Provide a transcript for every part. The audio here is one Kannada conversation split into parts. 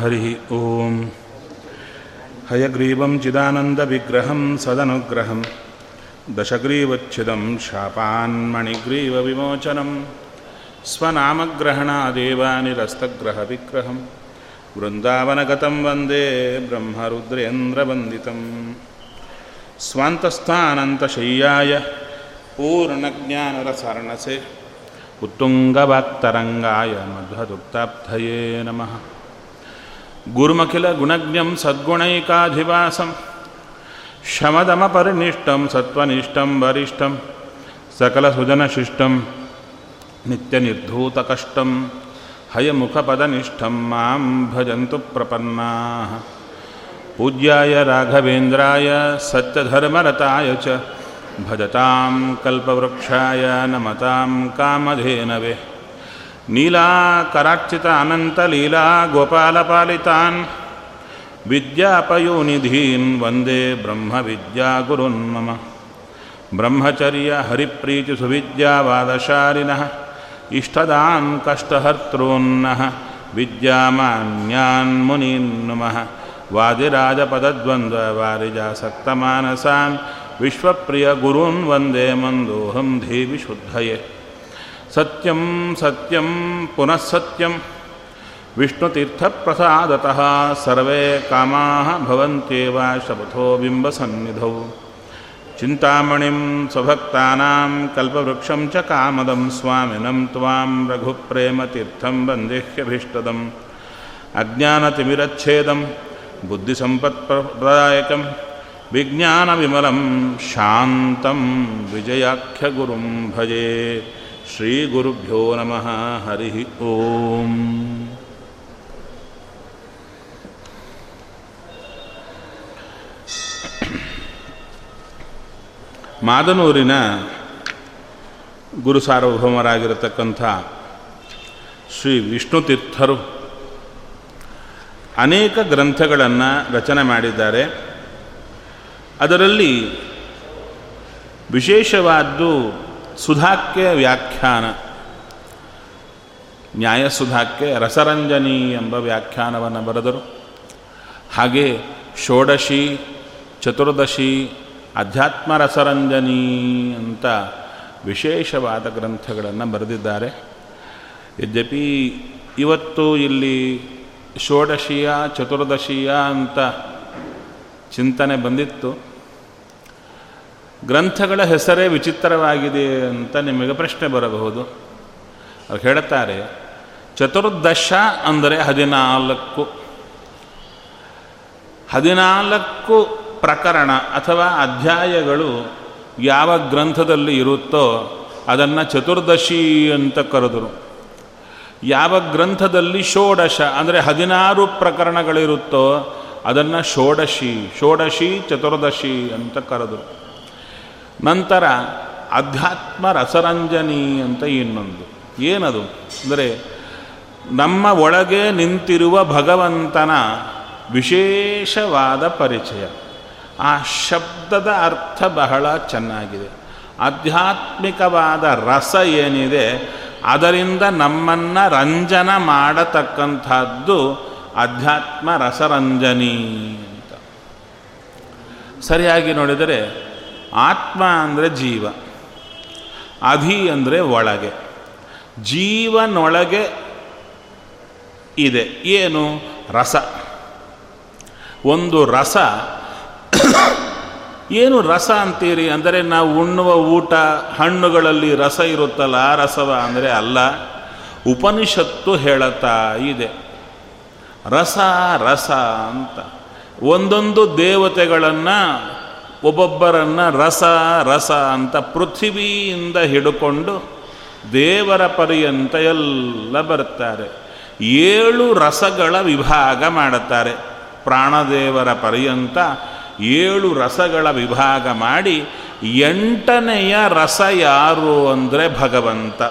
हरिः ॐ हयग्रीवं चिदानन्दविग्रहं सदनुग्रहं दशग्रीवच्छिदं शापान्मणिग्रीवविमोचनं स्वनामग्रहणादेवानिरस्तग्रहविग्रहं वृन्दावनगतं वन्दे ब्रह्मरुद्रेन्द्रवन्दितं स्वान्तस्थानन्तशय्याय पूर्णज्ञानरसर्णसे उत्तुङ्गवाक्तरङ्गाय मध्वदुक्ताब्धये नमः गुरुमखिलगुणज्ञं सद्गुणैकाधिवासं। शमदमपरिनिष्टं सत्त्वनिष्ठं वरिष्ठं सकलसुजनशिष्टं नित्यनिर्धूतकष्टं हयमुखपदनिष्ठं माँ भजन्तु प्रपन्नाः। पूज्याय राघवेन्द्राय सत्यधर्मरताय च भजतां कल्पवृक्षाय नमतां कामधेनवे। नीलाकरार्चित अनन्तलीला गोपालपालितान् विद्यापयोनिधीन् वन्दे ब्रह्मविद्यागुरुन् मम। ब्रह्मचर्यहरिप्रीतिसुविद्यावादशालिनः इष्टदान् कष्टहर्तॄन्नः विद्यामान्यान् मुनीन् नुमः। वादिराजपदद्वन्द्ववारिजासक्तमानसान् विश्वप्रियगुरून् वन्दे मन्दोऽहं देवि ಸತ್ಯಂ ಸತ್ಯಂ ಪುನಃ ಸತ್ಯಂ. ವಿಷ್ಣುತೀರ್ಥಪ್ರಸಾದತಃ ಸರ್ವೇ ಕಾಮಾಃ ಭವಂತ್ಯೇವ ಶಪಥೋ ಬಿಂಬಸನ್ನಿಧೌ ಚಿಂತಾಮಣಿಂ ಸ್ವಭಕ್ತಾನಾಂ ಕಲ್ಪವೃಕ್ಷಂ ಚ ಕಾಮದಂ ಸ್ವಾಮಿನಂ ತ್ವಾಂ ರಘುಪ್ರೇಮತೀರ್ಥಂ ಬಂದೇಹ್ಯಭೀಷ್ಟದಂ ಅಜ್ಞಾನತಿಮಿರಚ್ಛೇದಂ ಬುದ್ಧಿಸಂಪತ್ಪ್ರದಾಯಕಂ ವಿಜ್ಞಾನವಿಮಲಂ ಶಾಂತಂ ವಿಜಯಾಖ್ಯಗುರುಂ ಭಜೇ. ಶ್ರೀ ಗುರುಭ್ಯೋ ನಮಃ. ಹರಿ ಓಂ. ಮಾದನೂರಿನ ಗುರು ಸಾರ್ವಭೌಮರಾಗಿರತಕ್ಕಂಥ ಶ್ರೀ ವಿಷ್ಣು ತೀರ್ಥರು ಅನೇಕ ಗ್ರಂಥಗಳನ್ನು ರಚನೆ ಮಾಡಿದ್ದಾರೆ. ಅದರಲ್ಲಿ ವಿಶೇಷವಾದ್ದು ಸುಧಾಕ್ಕೆ ವ್ಯಾಖ್ಯಾನ. ನ್ಯಾಯಸುಧಾಕ್ಕೆ ರಸರಂಜನಿ ಎಂಬ ವ್ಯಾಖ್ಯಾನವನ್ನು ಬರೆದರು. ಹಾಗೆ ಷೋಡಶಿ, ಚತುರ್ದಶಿ, ಅಧ್ಯಾತ್ಮ ರಸರಂಜನಿ ಅಂತ ವಿಶೇಷವಾದ ಗ್ರಂಥಗಳನ್ನು ಬರೆದಿದ್ದಾರೆ. ಯದ್ಯಪಿ ಇವತ್ತು ಇಲ್ಲಿ ಷೋಡಶಿಯ, ಚತುರ್ದಶಿಯ ಅಂತ ಚಿಂತನೆ ಬಂದಿತ್ತು. ಗ್ರಂಥಗಳ ಹೆಸರೇ ವಿಚಿತ್ರವಾಗಿದೆ ಅಂತ ನಿಮಗೆ ಪ್ರಶ್ನೆ ಬರಬಹುದು. ಅವ್ರು ಹೇಳುತ್ತಾರೆ, ಚತುರ್ದಶ ಅಂದರೆ ಹದಿನಾಲ್ಕು. ಹದಿನಾಲ್ಕು ಪ್ರಕರಣ ಅಥವಾ ಅಧ್ಯಾಯಗಳು ಯಾವ ಗ್ರಂಥದಲ್ಲಿ ಇರುತ್ತೋ ಅದನ್ನು ಚತುರ್ದಶಿ ಅಂತ ಕರೆದರು. ಯಾವ ಗ್ರಂಥದಲ್ಲಿ ಷೋಡಶ ಅಂದರೆ ಹದಿನಾರು ಪ್ರಕರಣಗಳಿರುತ್ತೋ ಅದನ್ನು ಷೋಡಶಿ ಷೋಡಶಿ, ಚತುರ್ದಶಿ ಅಂತ ಕರೆದರು. ನಂತರ ಅಧ್ಯಾತ್ಮ ರಸರಂಜನಿ ಅಂತ ಇನ್ನೊಂದು. ಏನದು? ಅಂದರೆ ನಮ್ಮ ಒಳಗೆ ನಿಂತಿರುವ ಭಗವಂತನ ವಿಶೇಷವಾದ ಪರಿಚಯ. ಆ ಶಬ್ದದ ಅರ್ಥ ಬಹಳ ಚೆನ್ನಾಗಿದೆ. ಆಧ್ಯಾತ್ಮಿಕವಾದ ರಸ ಏನಿದೆ, ಅದರಿಂದ ನಮ್ಮನ್ನು ರಂಜನ ಮಾಡತಕ್ಕಂಥದ್ದು ಅಧ್ಯಾತ್ಮ ರಸರಂಜನಿ ಅಂತ. ಸರಿಯಾಗಿ ನೋಡಿದರೆ ಆತ್ಮ ಅಂದರೆ ಜೀವ, ಅಧಿ ಅಂದರೆ ಒಳಗೆ, ಜೀವನೊಳಗೆ ಇದೆ. ಏನು? ರಸ. ಒಂದು ರಸ, ಏನು ರಸ ಅಂತೀರಿ? ಅಂದರೆ ನಾವು ಉಣ್ಣುವ ಊಟ, ಹಣ್ಣುಗಳಲ್ಲಿ ರಸ ಇರುತ್ತಲ್ಲ, ಆ ರಸವ ಅಂದರೆ ಅಲ್ಲ, ಉಪನಿಷತ್ತು ಹೇಳುತ್ತಾ ಇದೆ. ರಸ ರಸ ಅಂತ. ಒಂದೊಂದು ದೇವತೆಗಳನ್ನು ಒಬ್ಬೊಬ್ಬರನ್ನು ರಸ ರಸ ಅಂತ ಪೃಥ್ವಿಯಿಂದ ಹಿಡ್ಕೊಂಡು ದೇವರ ಪರ್ಯಂತ ಎಲ್ಲ ಬರ್ತಾರೆ. ಏಳು ರಸಗಳ ವಿಭಾಗ ಮಾಡುತ್ತಾರೆ. ಪ್ರಾಣದೇವರ ಪರ್ಯಂತ ಏಳು ರಸಗಳ ವಿಭಾಗ ಮಾಡಿ ಎಂಟನೆಯ ರಸ ಯಾರು ಅಂದರೆ ಭಗವಂತ.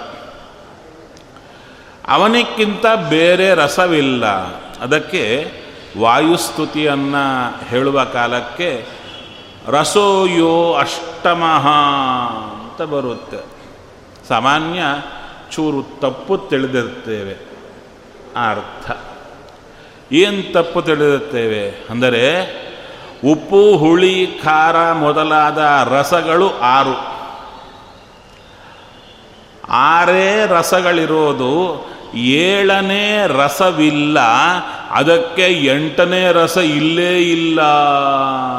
ಅವನಿಕ್ಕಿಂತ ಬೇರೆ ರಸವಿಲ್ಲ. ಅದಕ್ಕೆ ವಾಯುಸ್ತುತಿಯನ್ನು ಹೇಳುವ ಕಾಲಕ್ಕೆ ರಸೋಯೋ ಅಷ್ಟಮಃ ಅಂತ ಬರುತ್ತೆ. ಸಾಮಾನ್ಯ ಚೂರು ತಪ್ಪು ತಿಳಿದಿರ್ತೇವೆ ಆ ಅರ್ಥ. ಏನು ತಪ್ಪು ತಿಳಿದಿರ್ತೇವೆ ಅಂದರೆ ಉಪ್ಪು, ಹುಳಿ, ಖಾರ ಮೊದಲಾದ ರಸಗಳು ಆರು. ಆರೇ ರಸಗಳಿರೋದು ಏಳನೇ ರಸವಿಲ್ಲ, ಅದಕ್ಕೆ ಎಂಟನೇ ರಸ ಇಲ್ಲೇ ಇಲ್ಲ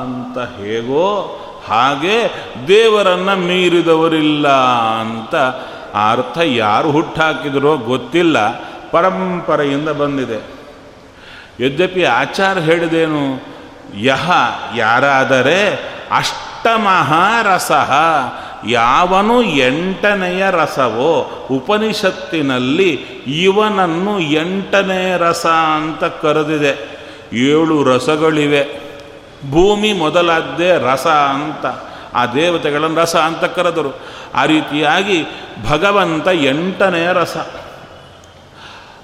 ಅಂತ ಹೇಗೋ ಹಾಗೆ ದೇವರನ್ನು ಮೀರಿದವರಿಲ್ಲ ಅಂತ ಅರ್ಥ ಯಾರು ಹುಟ್ಟಾಕಿದರೋ ಗೊತ್ತಿಲ್ಲ, ಪರಂಪರೆಯಿಂದ ಬಂದಿದೆ. ಯದ್ಯಪಿ ಆಚಾರ ಹೇಳಿದೇನು, ಯಹ ಯಾರಾದರೆ ಅಷ್ಟಮಹಾರಸ ಯಾವನು ಎಂಟನೆಯ ರಸವೋ ಉಪನಿಷತ್ತಿನಲ್ಲಿ ಇವನನ್ನು ಎಂಟನೇ ರಸ ಅಂತ ಕರೆದಿದೆ. ಏಳು ರಸಗಳಿವೆ. ಭೂಮಿ ಮೊದಲಾದ್ದೇ ರಸ ಅಂತ, ಆ ದೇವತೆಗಳನ್ನು ರಸ ಅಂತ ಕರೆದರು. ಆ ರೀತಿಯಾಗಿ ಭಗವಂತ ಎಂಟನೆಯ ರಸ,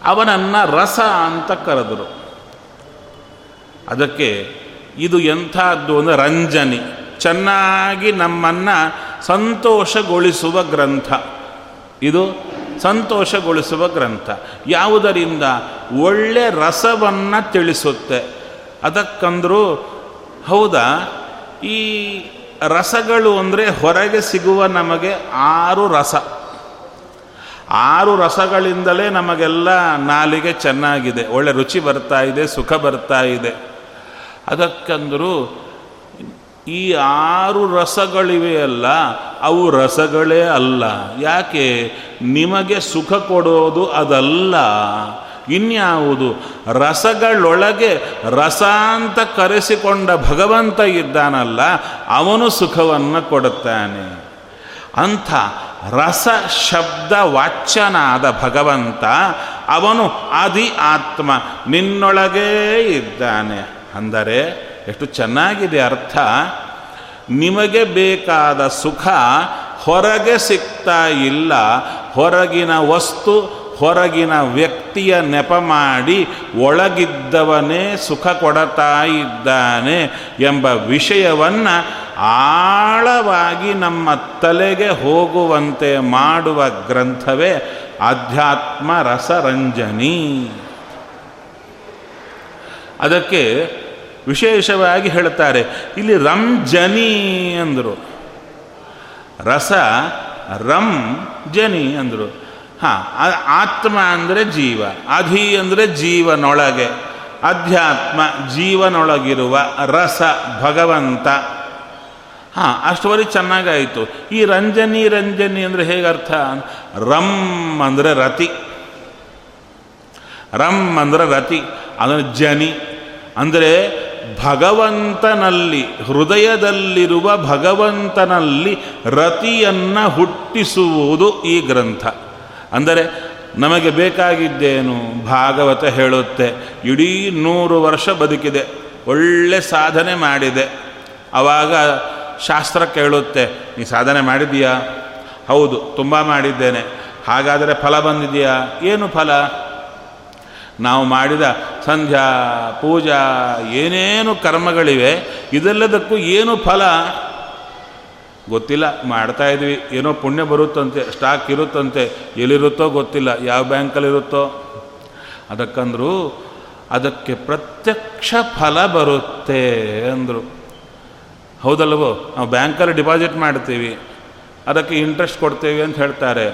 ಅವನನ್ನು ರಸ ಅಂತ ಕರೆದರು. ಅದಕ್ಕೆ ಇದು ಎಂಥದ್ದು ಅಂದರೆ ರಂಜನಿ. ಚೆನ್ನಾಗಿ ನಮ್ಮನ್ನು ಸಂತೋಷಗೊಳಿಸುವ ಗ್ರಂಥ. ಇದು ಸಂತೋಷಗೊಳಿಸುವ ಗ್ರಂಥ. ಯಾವುದರಿಂದ? ಒಳ್ಳೆ ರಸವನ್ನು ತಿಳಿಸುತ್ತೆ. ಅದಕ್ಕಂದರೂ ಹೌದಾ? ಈ ರಸಗಳು ಅಂದರೆ ಹೊರಗೆ ಸಿಗುವ ನಮಗೆ ಆರು ರಸ. ಆರು ರಸಗಳಿಂದಲೇ ನಮಗೆಲ್ಲ ನಾಲಿಗೆ ಚೆನ್ನಾಗಿದೆ. ಒಳ್ಳೆ ರುಚಿ ಬರ್ತಾ ಇದೆ, ಸುಖ ಬರ್ತಾ ಇದೆ. ಅದಕ್ಕಂದರೂ ಈ ಆರು ರಸಗಳಿವೆಯಲ್ಲ ಅವು ರಸಗಳೇ ಅಲ್ಲ. ಯಾಕೆ? ನಿಮಗೆ ಸುಖ ಕೊಡೋದು ಅದಲ್ಲ. ಇನ್ಯಾವುದು? ರಸಗಳೊಳಗೆ ರಸ ಅಂತ ಕರೆಸಿಕೊಂಡ ಭಗವಂತ ಇದ್ದಾನಲ್ಲ, ಅವನು ಸುಖವನ್ನು ಕೊಡುತ್ತಾನೆ. ಅಂಥ ರಸ ಶಬ್ದ ವಾಚ್ಯನಾದ ಭಗವಂತ, ಅವನು ಆದಿ ಆತ್ಮ, ನಿನ್ನೊಳಗೇ ಇದ್ದಾನೆ. ಅಂದರೆ ಎಷ್ಟು ಚೆನ್ನಾಗಿದೆ ಅರ್ಥ? ನಿಮಗೆ ಬೇಕಾದ ಸುಖ ಹೊರಗೆ ಸಿಗ್ತಾ ಇಲ್ಲ. ಹೊರಗಿನ ವಸ್ತು, ಹೊರಗಿನ ವ್ಯಕ್ತಿಯ ನೆಪ ಮಾಡಿ ಒಳಗಿದ್ದವನೇ ಸುಖ ಕೊಡತಾ ಇದ್ದಾನೆ ಎಂಬ ವಿಷಯವನ್ನು ಆಳವಾಗಿ ನಮ್ಮ ತಲೆಗೆ ಹೋಗುವಂತೆ ಮಾಡುವ ಗ್ರಂಥವೇ ಅಧ್ಯಾತ್ಮ ರಸರಂಜನಿ. ಅದಕ್ಕೆ ವಿಶೇಷವಾಗಿ ಹೇಳ್ತಾರೆ ಇಲ್ಲಿ ರಂಜನಿ ಅಂದರು. ರಸ ರಂ ಜನಿ ಅಂದರು. ಹಾಂ ಆತ್ಮ ಅಂದರೆ ಜೀವ, ಅಧಿ ಅಂದರೆ ಜೀವನೊಳಗೆ, ಅಧ್ಯಾತ್ಮ ಜೀವನೊಳಗಿರುವ ರಸ ಭಗವಂತ. ಹಾಂ ಅಷ್ಟುವರೆಗೆ ಚೆನ್ನಾಗಾಯಿತು. ಈ ರಂಜನಿ ರಂಜನಿ ಅಂದರೆ ಹೇಗೆ ಅರ್ಥ ರಂ ಅಂದರೆ ರತಿ. ರಂ ಅಂದರೆ ರತಿ ಅಂದರೆ ಜನಿ. ಅಂದರೆ ಭಗವಂತನಲ್ಲಿ, ಹೃದಯದಲ್ಲಿರುವ ಭಗವಂತನಲ್ಲಿ ರತಿಯನ್ನು ಹುಟ್ಟಿಸುವುದು ಈ ಗ್ರಂಥ. ಅಂದರೆ ನಮಗೆ ಬೇಕಾಗಿದ್ದೇನು? ಭಾಗವತ ಹೇಳುತ್ತೆ, ಇಡೀ ನೂರು ವರ್ಷ ಬದುಕಿದೆ, ಒಳ್ಳೆ ಸಾಧನೆ ಮಾಡಿದೆ. ಆವಾಗ ಶಾಸ್ತ್ರ ಕೇಳುತ್ತೆ, ನೀ ಸಾಧನೆ ಮಾಡಿದೀಯಾ ಹೌದು, ತುಂಬ ಮಾಡಿದ್ದೇನೆ. ಹಾಗಾದರೆ ಫಲ ಬಂದಿದೆಯಾ? ಏನು ಫಲ? ನಾವು ಮಾಡಿದ ಸಂಧ್ಯಾ, ಪೂಜಾ, ಏನೇನು ಕರ್ಮಗಳಿವೆ, ಇದೆಲ್ಲದಕ್ಕೂ ಏನು ಫಲ? ಗೊತ್ತಿಲ್ಲ. ಮಾಡ್ತಾ ಇದ್ವಿ. ಏನೋ ಪುಣ್ಯ ಬರುತ್ತಂತೆ ಸ್ಟಾಕ್ ಇರುತ್ತಂತೆ. ಎಲ್ಲಿರುತ್ತೋ ಗೊತ್ತಿಲ್ಲ. ಯಾವ ಬ್ಯಾಂಕಲ್ಲಿರುತ್ತೋ? ಅದಕ್ಕಂದ್ರು, ಅದಕ್ಕೆ ಪ್ರತ್ಯಕ್ಷ ಫಲ ಬರುತ್ತೆ ಅಂದರು. ಹೌದಲ್ವೋ ನಾವು ಬ್ಯಾಂಕಲ್ಲಿ ಡಿಪಾಸಿಟ್ ಮಾಡ್ತೀವಿ. ಅದಕ್ಕೆ ಇಂಟ್ರೆಸ್ಟ್ ಕೊಡ್ತೇವೆ ಅಂತ ಹೇಳ್ತಾರೆ.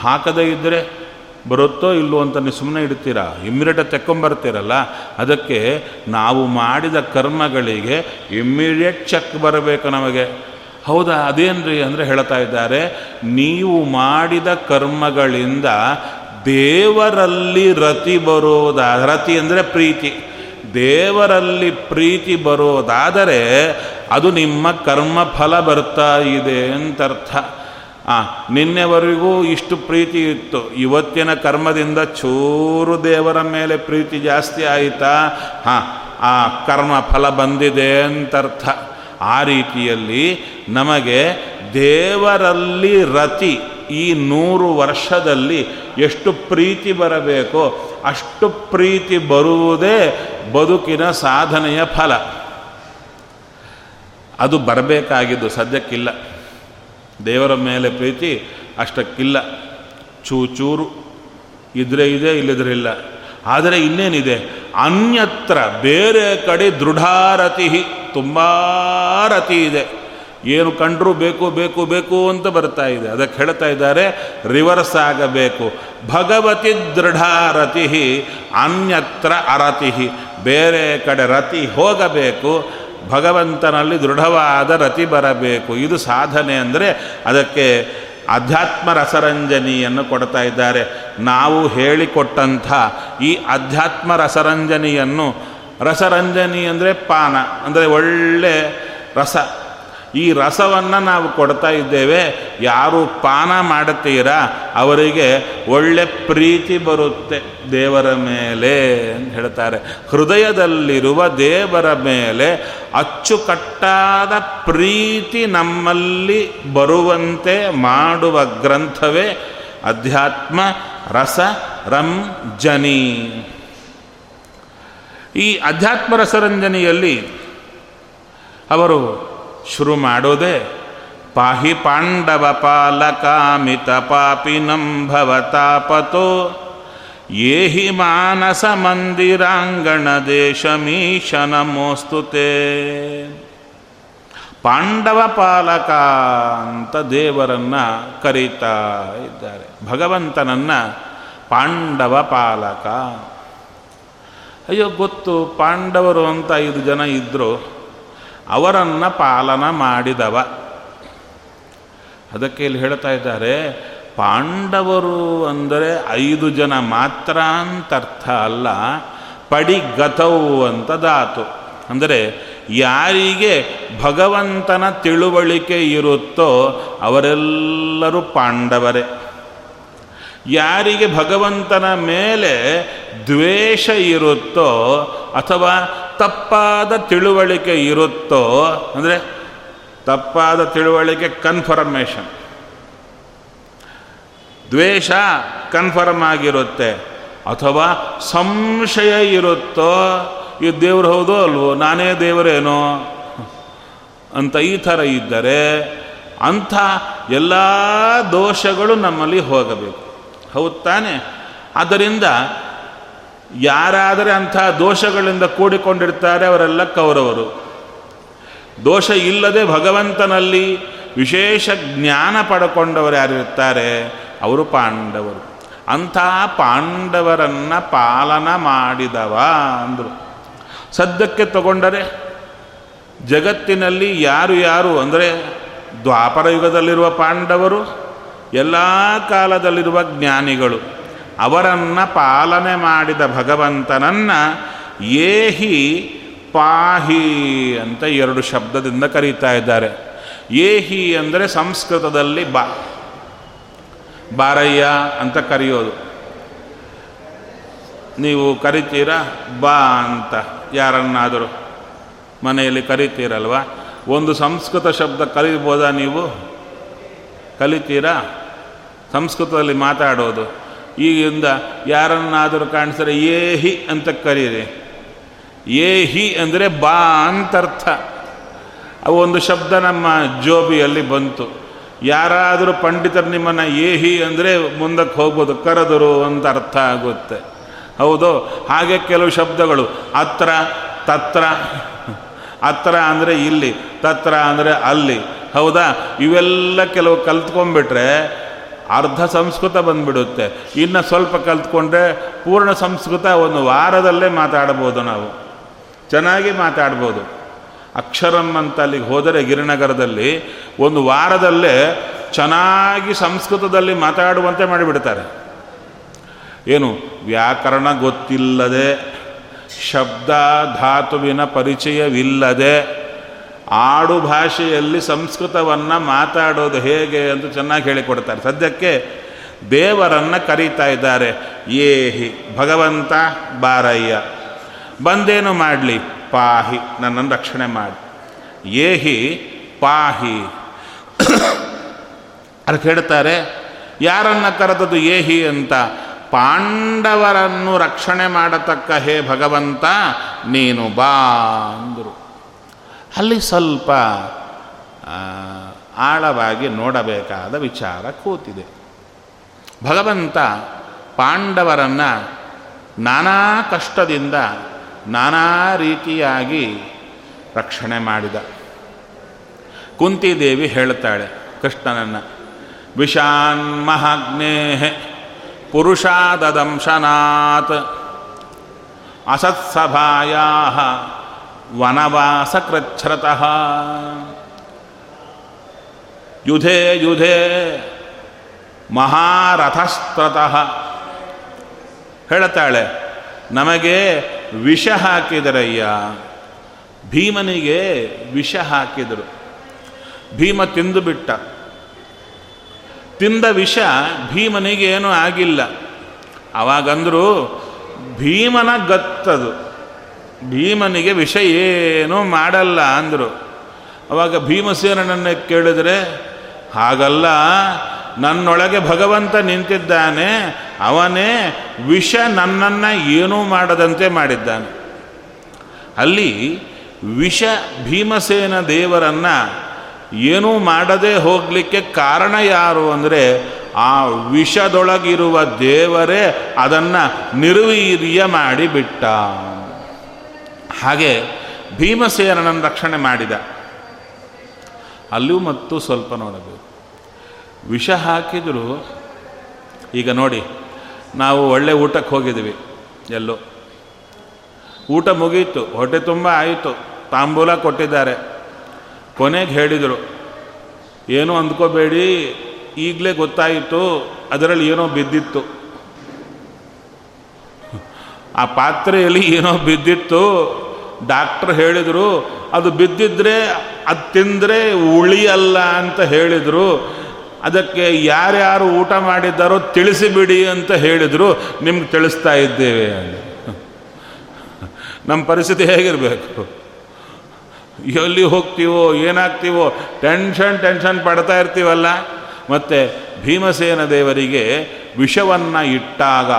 ಹಾಕದೇ ಇದ್ದರೆ ಬರುತ್ತೋ ಇಲ್ಲೋ ಅಂತ ನೀವು ಸುಮ್ಮನೆ ಇಡ್ತೀರಾ? ಇಮ್ಮಿಡಿಯೇಟಾಗಿ ತೆಕ್ಕೊಂಬರ್ತೀರಲ್ಲ? ಅದಕ್ಕೆ ನಾವು ಮಾಡಿದ ಕರ್ಮಗಳಿಗೆ ಇಮ್ಮಿಡಿಯೇಟ್ ಚೆಕ್ ಬರಬೇಕು ನಮಗೆ. ಹೌದಾ? ಅದೇನ್ರಿ ಅಂದರೆ ಹೇಳ್ತಾ ಇದ್ದಾರೆ, ನೀವು ಮಾಡಿದ ಕರ್ಮಗಳಿಂದ ದೇವರಲ್ಲಿ ರತಿ ಬರೋದ, ರತಿ ಅಂದರೆ ಪ್ರೀತಿ. ದೇವರಲ್ಲಿ ಪ್ರೀತಿ ಬರೋದಾದರೆ ಅದು ನಿಮ್ಮ ಕರ್ಮ ಫಲ ಬರ್ತಾ ಇದೆ ಅಂತರ್ಥ. ಆ, ನಿನ್ನೆವರೆಗೂ ಇಷ್ಟು ಪ್ರೀತಿ ಇತ್ತು. ಇವತ್ತಿನ ಕರ್ಮದಿಂದ ಚೂರು ದೇವರ ಮೇಲೆ ಪ್ರೀತಿ ಜಾಸ್ತಿ ಆಯಿತಾ? ಹಾಂ, ಆ ಕರ್ಮ ಫಲ ಬಂದಿದೆ ಅಂತರ್ಥ. ಆ ರೀತಿಯಲ್ಲಿ ನಮಗೆ ದೇವರಲ್ಲಿ ರತಿ ಈ ನೂರು ವರ್ಷದಲ್ಲಿ ಎಷ್ಟು ಪ್ರೀತಿ ಬರಬೇಕೋ ಅಷ್ಟು ಪ್ರೀತಿ ಬರುವುದೇ ಬದುಕಿನ ಸಾಧನೆಯ ಫಲ. ಅದು ಬರಬೇಕಾಗಿದ್ದು ಸದ್ಯಕ್ಕಿಲ್ಲ. ದೇವರ ಮೇಲೆ ಪ್ರೀತಿ ಅಷ್ಟಕ್ಕಿಲ್ಲ. ಚೂ ಚೂರು ಇದ್ರೆ ಇದೆ, ಇಲ್ಲದ್ರೆ ಇಲ್ಲ. ಆದರೆ ಇನ್ನೇನಿದೆ? ಅನ್ಯತ್ರ ಬೇರೆ ಕಡೆ ದೃಢಾರತಿ, ತುಂಬ ರತಿ ಇದೆ. ಏನು ಕಂಡರೂ ಬೇಕು ಬೇಕು ಬೇಕು ಅಂತ ಬರ್ತಾ ಇದೆ. ಅದಕ್ಕೆ ಹೇಳ್ತಾ ಇದ್ದಾರೆ, ರಿವರ್ಸ್ ಆಗಬೇಕು. ಭಗವತಿ ದೃಢಾರತಿ, ಅನ್ಯತ್ರ ಅರತಿ, ಬೇರೆ ಕಡೆ ರತಿ ಹೋಗಬೇಕು. ಭಗವಂತನಲ್ಲಿ ದೃಢವಾದ ರತಿ ಬರಬೇಕು. ಇದು ಸಾಧನೆ ಅಂದರೆ ಅದಕ್ಕೆ ಅಧ್ಯಾತ್ಮ ರಸರಂಜನಿಯನ್ನು ಕೊಡ್ತಾ ಇದ್ದಾರೆ. ನಾವು ಹೇಳಿಕೊಟ್ಟಂಥ ಈ ಅಧ್ಯಾತ್ಮ ರಸರಂಜನಿಯನ್ನು, ರಸರಂಜನಿ ಅಂದರೆ ಪಾನ, ಅಂದರೆ ಒಳ್ಳೆ ರಸ ಈ ರಸವನ್ನು ನಾವು ಕೊಡ್ತಾ ಇದ್ದೇವೆ. ಯಾರು ಪಾನ ಮಾಡುತ್ತೀರಾ? ಅವರಿಗೆ ಒಳ್ಳೆ ಪ್ರೀತಿ ಬರುತ್ತೆ ದೇವರ ಮೇಲೆ ಅಂತ ಹೇಳ್ತಾರೆ. ಹೃದಯದಲ್ಲಿರುವ ದೇವರ ಮೇಲೆ ಅಚ್ಚುಕಟ್ಟಾದ ಪ್ರೀತಿ ನಮ್ಮಲ್ಲಿ ಬರುವಂತೆ ಮಾಡುವ ಗ್ರಂಥವೇ ಅಧ್ಯಾತ್ಮ ರಸ ರಂಜನಿ ಈ ಅಧ್ಯಾತ್ಮ ರಸರಂಜನಿಯಲ್ಲಿ ಅವರು ಶುರು ಮಾಡೋದೇ ಪಾಹಿ ಪಾಂಡವ ಪಾಲಕಾಮಿತ ಪಾಪಿನಂ ಭವತಾಪತೋ, ಏಹಿ ಮಾನಸ ಮಂದಿರಾಂಗಣ ದೇಶಮೀಶ ನಮೋಸ್ತುತೆ ಪಾಂಡವ ಪಾಲಕ ಅಂತ ದೇವರನ್ನ ಕರೀತಾ ಇದ್ದಾರೆ. ಭಗವಂತನನ್ನ ಪಾಂಡವ ಪಾಲಕ. ಅಯ್ಯೋ ಗೊತ್ತು ಪಾಂಡವರು ಅಂತ ಐದು ಜನ ಇದ್ದರು ಅವರನ್ನು ಪಾಲನ ಮಾಡಿದವ. ಅದಕ್ಕೆ ಇಲ್ಲಿ ಹೇಳ್ತಾ ಇದ್ದಾರೆ, ಪಾಂಡವರು ಅಂದರೆ ಐದು ಜನ ಮಾತ್ರ ಅಂತ ಅರ್ಥ ಅಲ್ಲ ಪಡಿಗತವು ಅಂತ ಧಾತು. ಅಂದರೆ ಯಾರಿಗೆ ಭಗವಂತನ ತಿಳುವಳಿಕೆ ಇರುತ್ತೋ ಅವರೆಲ್ಲರೂ ಪಾಂಡವರೇ. ಯಾರಿಗೆ ಭಗವಂತನ ಮೇಲೆ ದ್ವೇಷ ಇರುತ್ತೋ ಅಥವಾ ತಪ್ಪಾದ ತಿಳುವಳಿಕೆ ಇರುತ್ತೋ, ಅಂದರೆ ತಪ್ಪಾದ ತಿಳುವಳಿಕೆ ಕನ್ಫರ್ಮೇಷನ್. ದ್ವೇಷ ಕನ್ಫರ್ಮ್ ಆಗಿರುತ್ತೆ, ಅಥವಾ ಸಂಶಯ ಇರುತ್ತೋ, ಈ ದೇವ್ರು ಹೌದೋ ಅಲ್ವೋ, ನಾನೇ ದೇವರೇನೋ ಅಂತ ಈ ಥರ ಇದ್ದರೆ ಅಂಥ ಎಲ್ಲ ದೋಷಗಳು ನಮ್ಮಲ್ಲಿ ಹೋಗಬೇಕು. ಹೌದು ತಾನೆ? ಆದ್ದರಿಂದ ಯಾರಾದರೆ ಅಂಥ ದೋಷಗಳಿಂದ ಕೂಡಿಕೊಂಡಿರ್ತಾರೆ ಅವರೆಲ್ಲ ಕೌರವರು. ದೋಷ ಇಲ್ಲದೆ ಭಗವಂತನಲ್ಲಿ ವಿಶೇಷ ಜ್ಞಾನ ಪಡ್ಕೊಂಡವರು ಯಾರಿರ್ತಾರೆ? ಅವರು ಪಾಂಡವರು. ಅಂಥ ಪಾಂಡವರನ್ನು ಪಾಲನ ಮಾಡಿದವ ಅಂದರು. ಸದ್ಯಕ್ಕೆ ತಗೊಂಡರೆ ಜಗತ್ತಿನಲ್ಲಿ ಯಾರು ಯಾರು ಅಂದರೆ ದ್ವಾಪರ ಯುಗದಲ್ಲಿರುವ ಪಾಂಡವರು, ಎಲ್ಲ ಕಾಲದಲ್ಲಿರುವ ಜ್ಞಾನಿಗಳು. ಅವರನ್ನು ಪಾಲನೆ ಮಾಡಿದ ಭಗವಂತನನ್ನು ಏಹಿ ಪಾಹಿ ಅಂತ ಎರಡು ಶಬ್ದದಿಂದ ಕರೀತಾ ಇದ್ದಾರೆ. ಏಹಿ ಅಂದರೆ ಸಂಸ್ಕೃತದಲ್ಲಿ ಬಾ, ಬಾರಯ್ಯ ಅಂತ ಕರೆಯೋದು. ನೀವು ಕರಿತೀರಾ? ಬಾ ಅಂತ ಯಾರನ್ನಾದರೂ ಮನೆಯಲ್ಲಿ ಕರಿತೀರಲ್ವ? ಒಂದು ಸಂಸ್ಕೃತ ಶಬ್ದ ಕಲಿಬೋದಾ ನೀವು? ಕಲಿತೀರಾ? ಸಂಸ್ಕೃತದಲ್ಲಿ ಮಾತಾಡೋದು. ಈಗಿಂದ ಯಾರನ್ನಾದರೂ ಕಾಣಿಸಿದ್ರೆ ಏಹಿ ಅಂತ ಕರೀರಿ. ಏಹಿ ಅಂದರೆ ಬಾ ಅಂತರ್ಥ. ಅವು ಒಂದು ಶಬ್ದ ನಮ್ಮ ಜೋಬಿಯಲ್ಲಿ ಬಂತು. ಯಾರಾದರೂ ಪಂಡಿತರು ನಿಮ್ಮನ್ನು ಏಹಿ ಅಂದರೆ ಮುಂದಕ್ಕೆ ಹೋಗ್ಬೋದು, ಕರೆದರು ಅಂತ ಅರ್ಥ ಆಗುತ್ತೆ. ಹೌದು, ಹಾಗೆ ಕೆಲವು ಶಬ್ದಗಳು. ಅತ್ರ, ತತ್ರ, ಅತ್ರ ಅಂದರೆ ಇಲ್ಲಿ, ತತ್ರ ಅಂದರೆ ಅಲ್ಲಿ. ಹೌದಾ? ಇವೆಲ್ಲ ಕೆಲವು ಕಲ್ತ್ಕೊಂಡ್ಬಿಟ್ರೆ ಅರ್ಧ ಸಂಸ್ಕೃತ ಬಂದ್ಬಿಡುತ್ತೆ. ಇನ್ನು ಸ್ವಲ್ಪ ಕಲ್ತ್ಕೊಂಡ್ರೆ ಪೂರ್ಣ ಸಂಸ್ಕೃತ ಒಂದು ವಾರದಲ್ಲೇ ಮಾತಾಡ್ಬೋದು ನಾವು. ಚೆನ್ನಾಗಿ ಮಾತಾಡ್ಬೋದು. ಅಕ್ಷರಂ ಅಂತ ಅಲ್ಲಿಗೆ ಹೋದರೆ ಗಿರಿನಗರದಲ್ಲಿ ಒಂದು ವಾರದಲ್ಲೇ ಚೆನ್ನಾಗಿ ಸಂಸ್ಕೃತದಲ್ಲಿ ಮಾತಾಡುವಂತೆ ಮಾಡಿಬಿಡ್ತಾರೆ. ಏನು? ವ್ಯಾಕರಣ ಗೊತ್ತಿಲ್ಲದೆ, ಶಬ್ದ ಧಾತುವಿನ ಪರಿಚಯವಿಲ್ಲದೆ ಆಡು ಭಾಷೆಯಲ್ಲಿ ಸಂಸ್ಕೃತವನ್ನು ಮಾತಾಡೋದು ಹೇಗೆ ಅಂತ ಚೆನ್ನಾಗಿ ಹೇಳಿಕೊಡ್ತಾರೆ. ಸದ್ಯಕ್ಕೆ ದೇವರನ್ನು ಕರೀತಾ ಇದ್ದಾರೆ. ಏಹಿ ಭಗವಂತ ಬಾರಯ್ಯ, ಬಂದೇನು ಮಾಡಲಿ? ಪಾಹಿ, ನನ್ನನ್ನು ರಕ್ಷಣೆ ಮಾಡಿ. ಏಹಿ ಪಾಹಿ. ಅದು ಹೇಳ್ತಾರೆ, ಯಾರನ್ನು ಕರೆದದು ಏಹಿ ಅಂತ? ಪಾಂಡವರನ್ನು ರಕ್ಷಣೆ ಮಾಡತಕ್ಕ ಹೇ ಭಗವಂತ, ನೀನು ಬಾ ಅಂದರು. ಅಲ್ಲಿ ಸ್ವಲ್ಪ ಆಳವಾಗಿ ನೋಡಬೇಕಾದ ವಿಚಾರ ಕೂತಿದೆ. ಭಗವಂತ ಪಾಂಡವರನ್ನು ನಾನಾ ಕಷ್ಟದಿಂದ ನಾನಾ ರೀತಿಯಾಗಿ ರಕ್ಷಣೆ ಮಾಡಿದ. ಕುಂತಿದೇವಿ ಹೇಳ್ತಾಳೆ ಕೃಷ್ಣನನ್ನು, ವಿಷಾನ್ ಮಹಾಗ್ನೇ ಪುರುಷಾದದಂಶನಾತ್ ಅಸತ್ಸಭಾಯಾ ವನವಾಸಕೃಚ್ಛ್ರತಃ. ಯುಧೆ ಯುಧೆ, ಮಹಾರಥಸ್ತ್ರತಃ. ಹೇಳ್ತಾಳೆ, ನಮಗೆ ವಿಷ ಹಾಕಿದರಯ್ಯ. ಭೀಮನಿಗೆ ವಿಷ ಹಾಕಿದರು. ಭೀಮ ತಿಂದು ಬಿಟ್ಟ ತಿಂದ ವಿಷ ಭೀಮನಿಗೆ ಏನೂ ಆಗಿಲ್ಲ. ಅವಾಗಂದ್ರು ಭೀಮನ ಗತ್ತದು. ಭೀಮನಿಗೆ ವಿಷ ಏನೂ ಮಾಡಲ್ಲ ಅಂದರು. ಅವಾಗ ಭೀಮಸೇನನನ್ನು ಕೇಳಿದರೆ, ಹಾಗಲ್ಲ, ನನ್ನೊಳಗೆ ಭಗವಂತ ನಿಂತಿದ್ದಾನೆ, ಅವನೇ ವಿಷ ನನ್ನನ್ನು ಏನೂ ಮಾಡದಂತೆ ಮಾಡಿದ್ದಾನೆ. ಅಲ್ಲಿ ವಿಷ ಭೀಮಸೇನ ದೇವರನ್ನು ಏನೂ ಮಾಡದೆ ಹೋಗಲಿಕ್ಕೆ ಕಾರಣ ಯಾರು ಅಂದರೆ, ಆ ವಿಷದೊಳಗಿರುವ ದೇವರೇ ಅದನ್ನು ನಿರ್ವೀರ್ಯ ಮಾಡಿಬಿಟ್ಟ. ಹಾಗೆ ಭೀಮಸೇನನನ್ನು ರಕ್ಷಣೆ ಮಾಡಿದ. ಅಲ್ಲೂ ಮತ್ತು ಸ್ವಲ್ಪ ನೋಡಬೇಕು. ವಿಷ ಹಾಕಿದರೂ, ಈಗ ನೋಡಿ, ನಾವು ಒಳ್ಳೆ ಊಟಕ್ಕೆ ಹೋಗಿದ್ವಿ ಎಲ್ಲೋ. ಊಟ ಮುಗೀತು, ಹೊಟ್ಟೆ ತುಂಬ ಆಯಿತು, ತಾಂಬೂಲ ಕೊಟ್ಟಿದ್ದಾರೆ. ಕೊನೆಗೆ ಹೇಳಿದರು, ಏನೂ ಅಂದ್ಕೋಬೇಡಿ, ಈಗಲೇ ಗೊತ್ತಾಯಿತು, ಅದರಲ್ಲಿ ಏನೋ ಬಿದ್ದಿತ್ತು. ಆ ಪಾತ್ರೆಯಲ್ಲಿ ಏನೋ ಬಿದ್ದಿತ್ತು ಡಾಕ್ಟ್ರ್ ಹೇಳಿದರು, ಅದು ಬಿದ್ದಿದ್ರೆ ಅದು ತಿಂದರೆ ಉಳಿಯಲ್ಲ ಅಂತ ಹೇಳಿದರು. ಅದಕ್ಕೆ ಯಾರ್ಯಾರು ಊಟ ಮಾಡಿದ್ದಾರೋ ತಿಳಿಸಿಬಿಡಿ ಅಂತ ಹೇಳಿದರು. ನಿಮ್ಗೆ ತಿಳಿಸ್ತಾ ಇದ್ದೇವೆ ನಮ್ಮ ಪರಿಸ್ಥಿತಿ ಹೇಗಿರಬೇಕು? ಎಲ್ಲಿ ಹೋಗ್ತೀವೋ, ಏನಾಗ್ತೀವೋ, ಟೆನ್ಷನ್ ಟೆನ್ಷನ್ ಪಡ್ತಾ ಇರ್ತೀವಲ್ಲ. ಮತ್ತು ಭೀಮಸೇನ ದೇವರಿಗೆ ವಿಷವನ್ನು ಇಟ್ಟಾಗ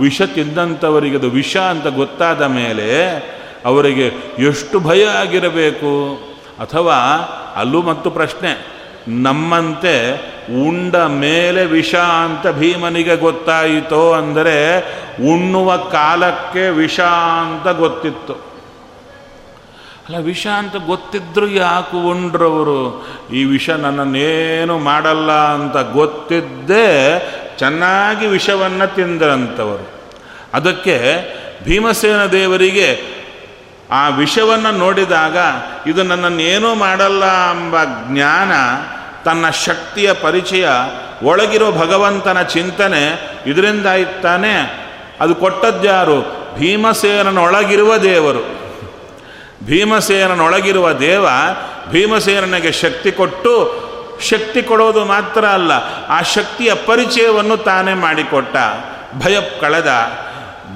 ವಿಷ ತಿಂದಂಥವರಿಗೆ ಅದು ವಿಷ ಅಂತ ಗೊತ್ತಾದ ಮೇಲೆ ಅವರಿಗೆ ಎಷ್ಟು ಭಯ ಆಗಿರಬೇಕು? ಅಥವಾ ಅಲ್ಲೂ ಮತ್ತು ಪ್ರಶ್ನೆ, ನಮ್ಮಂತೆ ಉಂಡ ಮೇಲೆ ವಿಷ ಅಂತ ಭೀಮನಿಗೆ ಗೊತ್ತಾಯಿತೋ ಅಂದರೆ ಉಣ್ಣುವ ಕಾಲಕ್ಕೆ ವಿಷ ಅಂತ ಗೊತ್ತಿತ್ತು. ಅಲ್ಲ ವಿಷ ಅಂತ ಗೊತ್ತಿದ್ರು ಯಾಕೆ ಉಂಡ್ರವರು? ಈ ವಿಷ ನನ್ನನ್ನೇನು ಮಾಡಲ್ಲ ಅಂತ ಗೊತ್ತಿದ್ದೇ ಚೆನ್ನಾಗಿ ವಿಷವನ್ನು ತಿಂದ್ರಂಥವರು ಅದಕ್ಕೆ ಭೀಮಸೇನ ದೇವರಿಗೆ ಆ ವಿಷವನ್ನು ನೋಡಿದಾಗ ಇದು ನನ್ನನ್ನೇನೂ ಮಾಡಲ್ಲ ಎಂಬ ಜ್ಞಾನ, ತನ್ನ ಶಕ್ತಿಯ ಪರಿಚಯ, ಒಳಗಿರೋ ಭಗವಂತನ ಚಿಂತನೆ ಇದರಿಂದ ಇತ್ತಾನೆ ಅದು ಕೊಟ್ಟದ್ಯಾರು ಭೀಮಸೇನನೊಳಗಿರುವ ದೇವರು. ಭೀಮಸೇನನೊಳಗಿರುವ ದೇವ ಭೀಮಸೇನನಿಗೆ ಶಕ್ತಿ ಕೊಟ್ಟು ಶಕ್ತಿ ಕೊಡೋದು ಮಾತ್ರ ಅಲ್ಲ, ಆ ಶಕ್ತಿಯ ಪರಿಚಯವನ್ನು ತಾನೇ ಮಾಡಿಕೊಟ್ಟ. ಭಯ ಕಳೆದ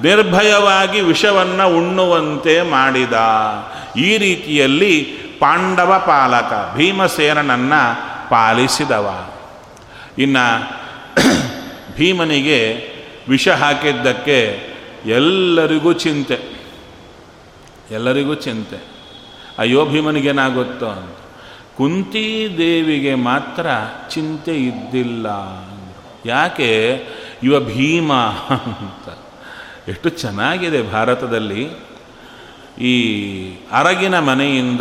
ನಿರ್ಭಯವಾಗಿ ವಿಷವನ್ನು ಉಣ್ಣುವಂತೆ ಮಾಡಿದ. ಈ ರೀತಿಯಲ್ಲಿ ಪಾಂಡವ ಪಾಲಕ ಭೀಮಸೇನನನ್ನು ಪಾಲಿಸಿದವ. ಇನ್ನು ಭೀಮನಿಗೆ ವಿಷ ಹಾಕಿದ್ದಕ್ಕೆ ಎಲ್ಲರಿಗೂ ಚಿಂತೆ. ಎಲ್ಲರಿಗೂ ಚಿಂತೆ. ಅಯ್ಯೋ ಭೀಮನಿಗೇನಾಗುತ್ತೋ ಅಂತ. ಕುಂತಿದೇವಿಗೆ ಮಾತ್ರ ಚಿಂತೆ ಇದ್ದಿಲ್ಲ ಯಾಕೆ? ಇವ ಭೀಮ ಅಂತ. ಎಷ್ಟು ಚೆನ್ನಾಗಿದೆ ಭಾರತದಲ್ಲಿ ಈ ಅರಗಿನ ಮನೆಯಿಂದ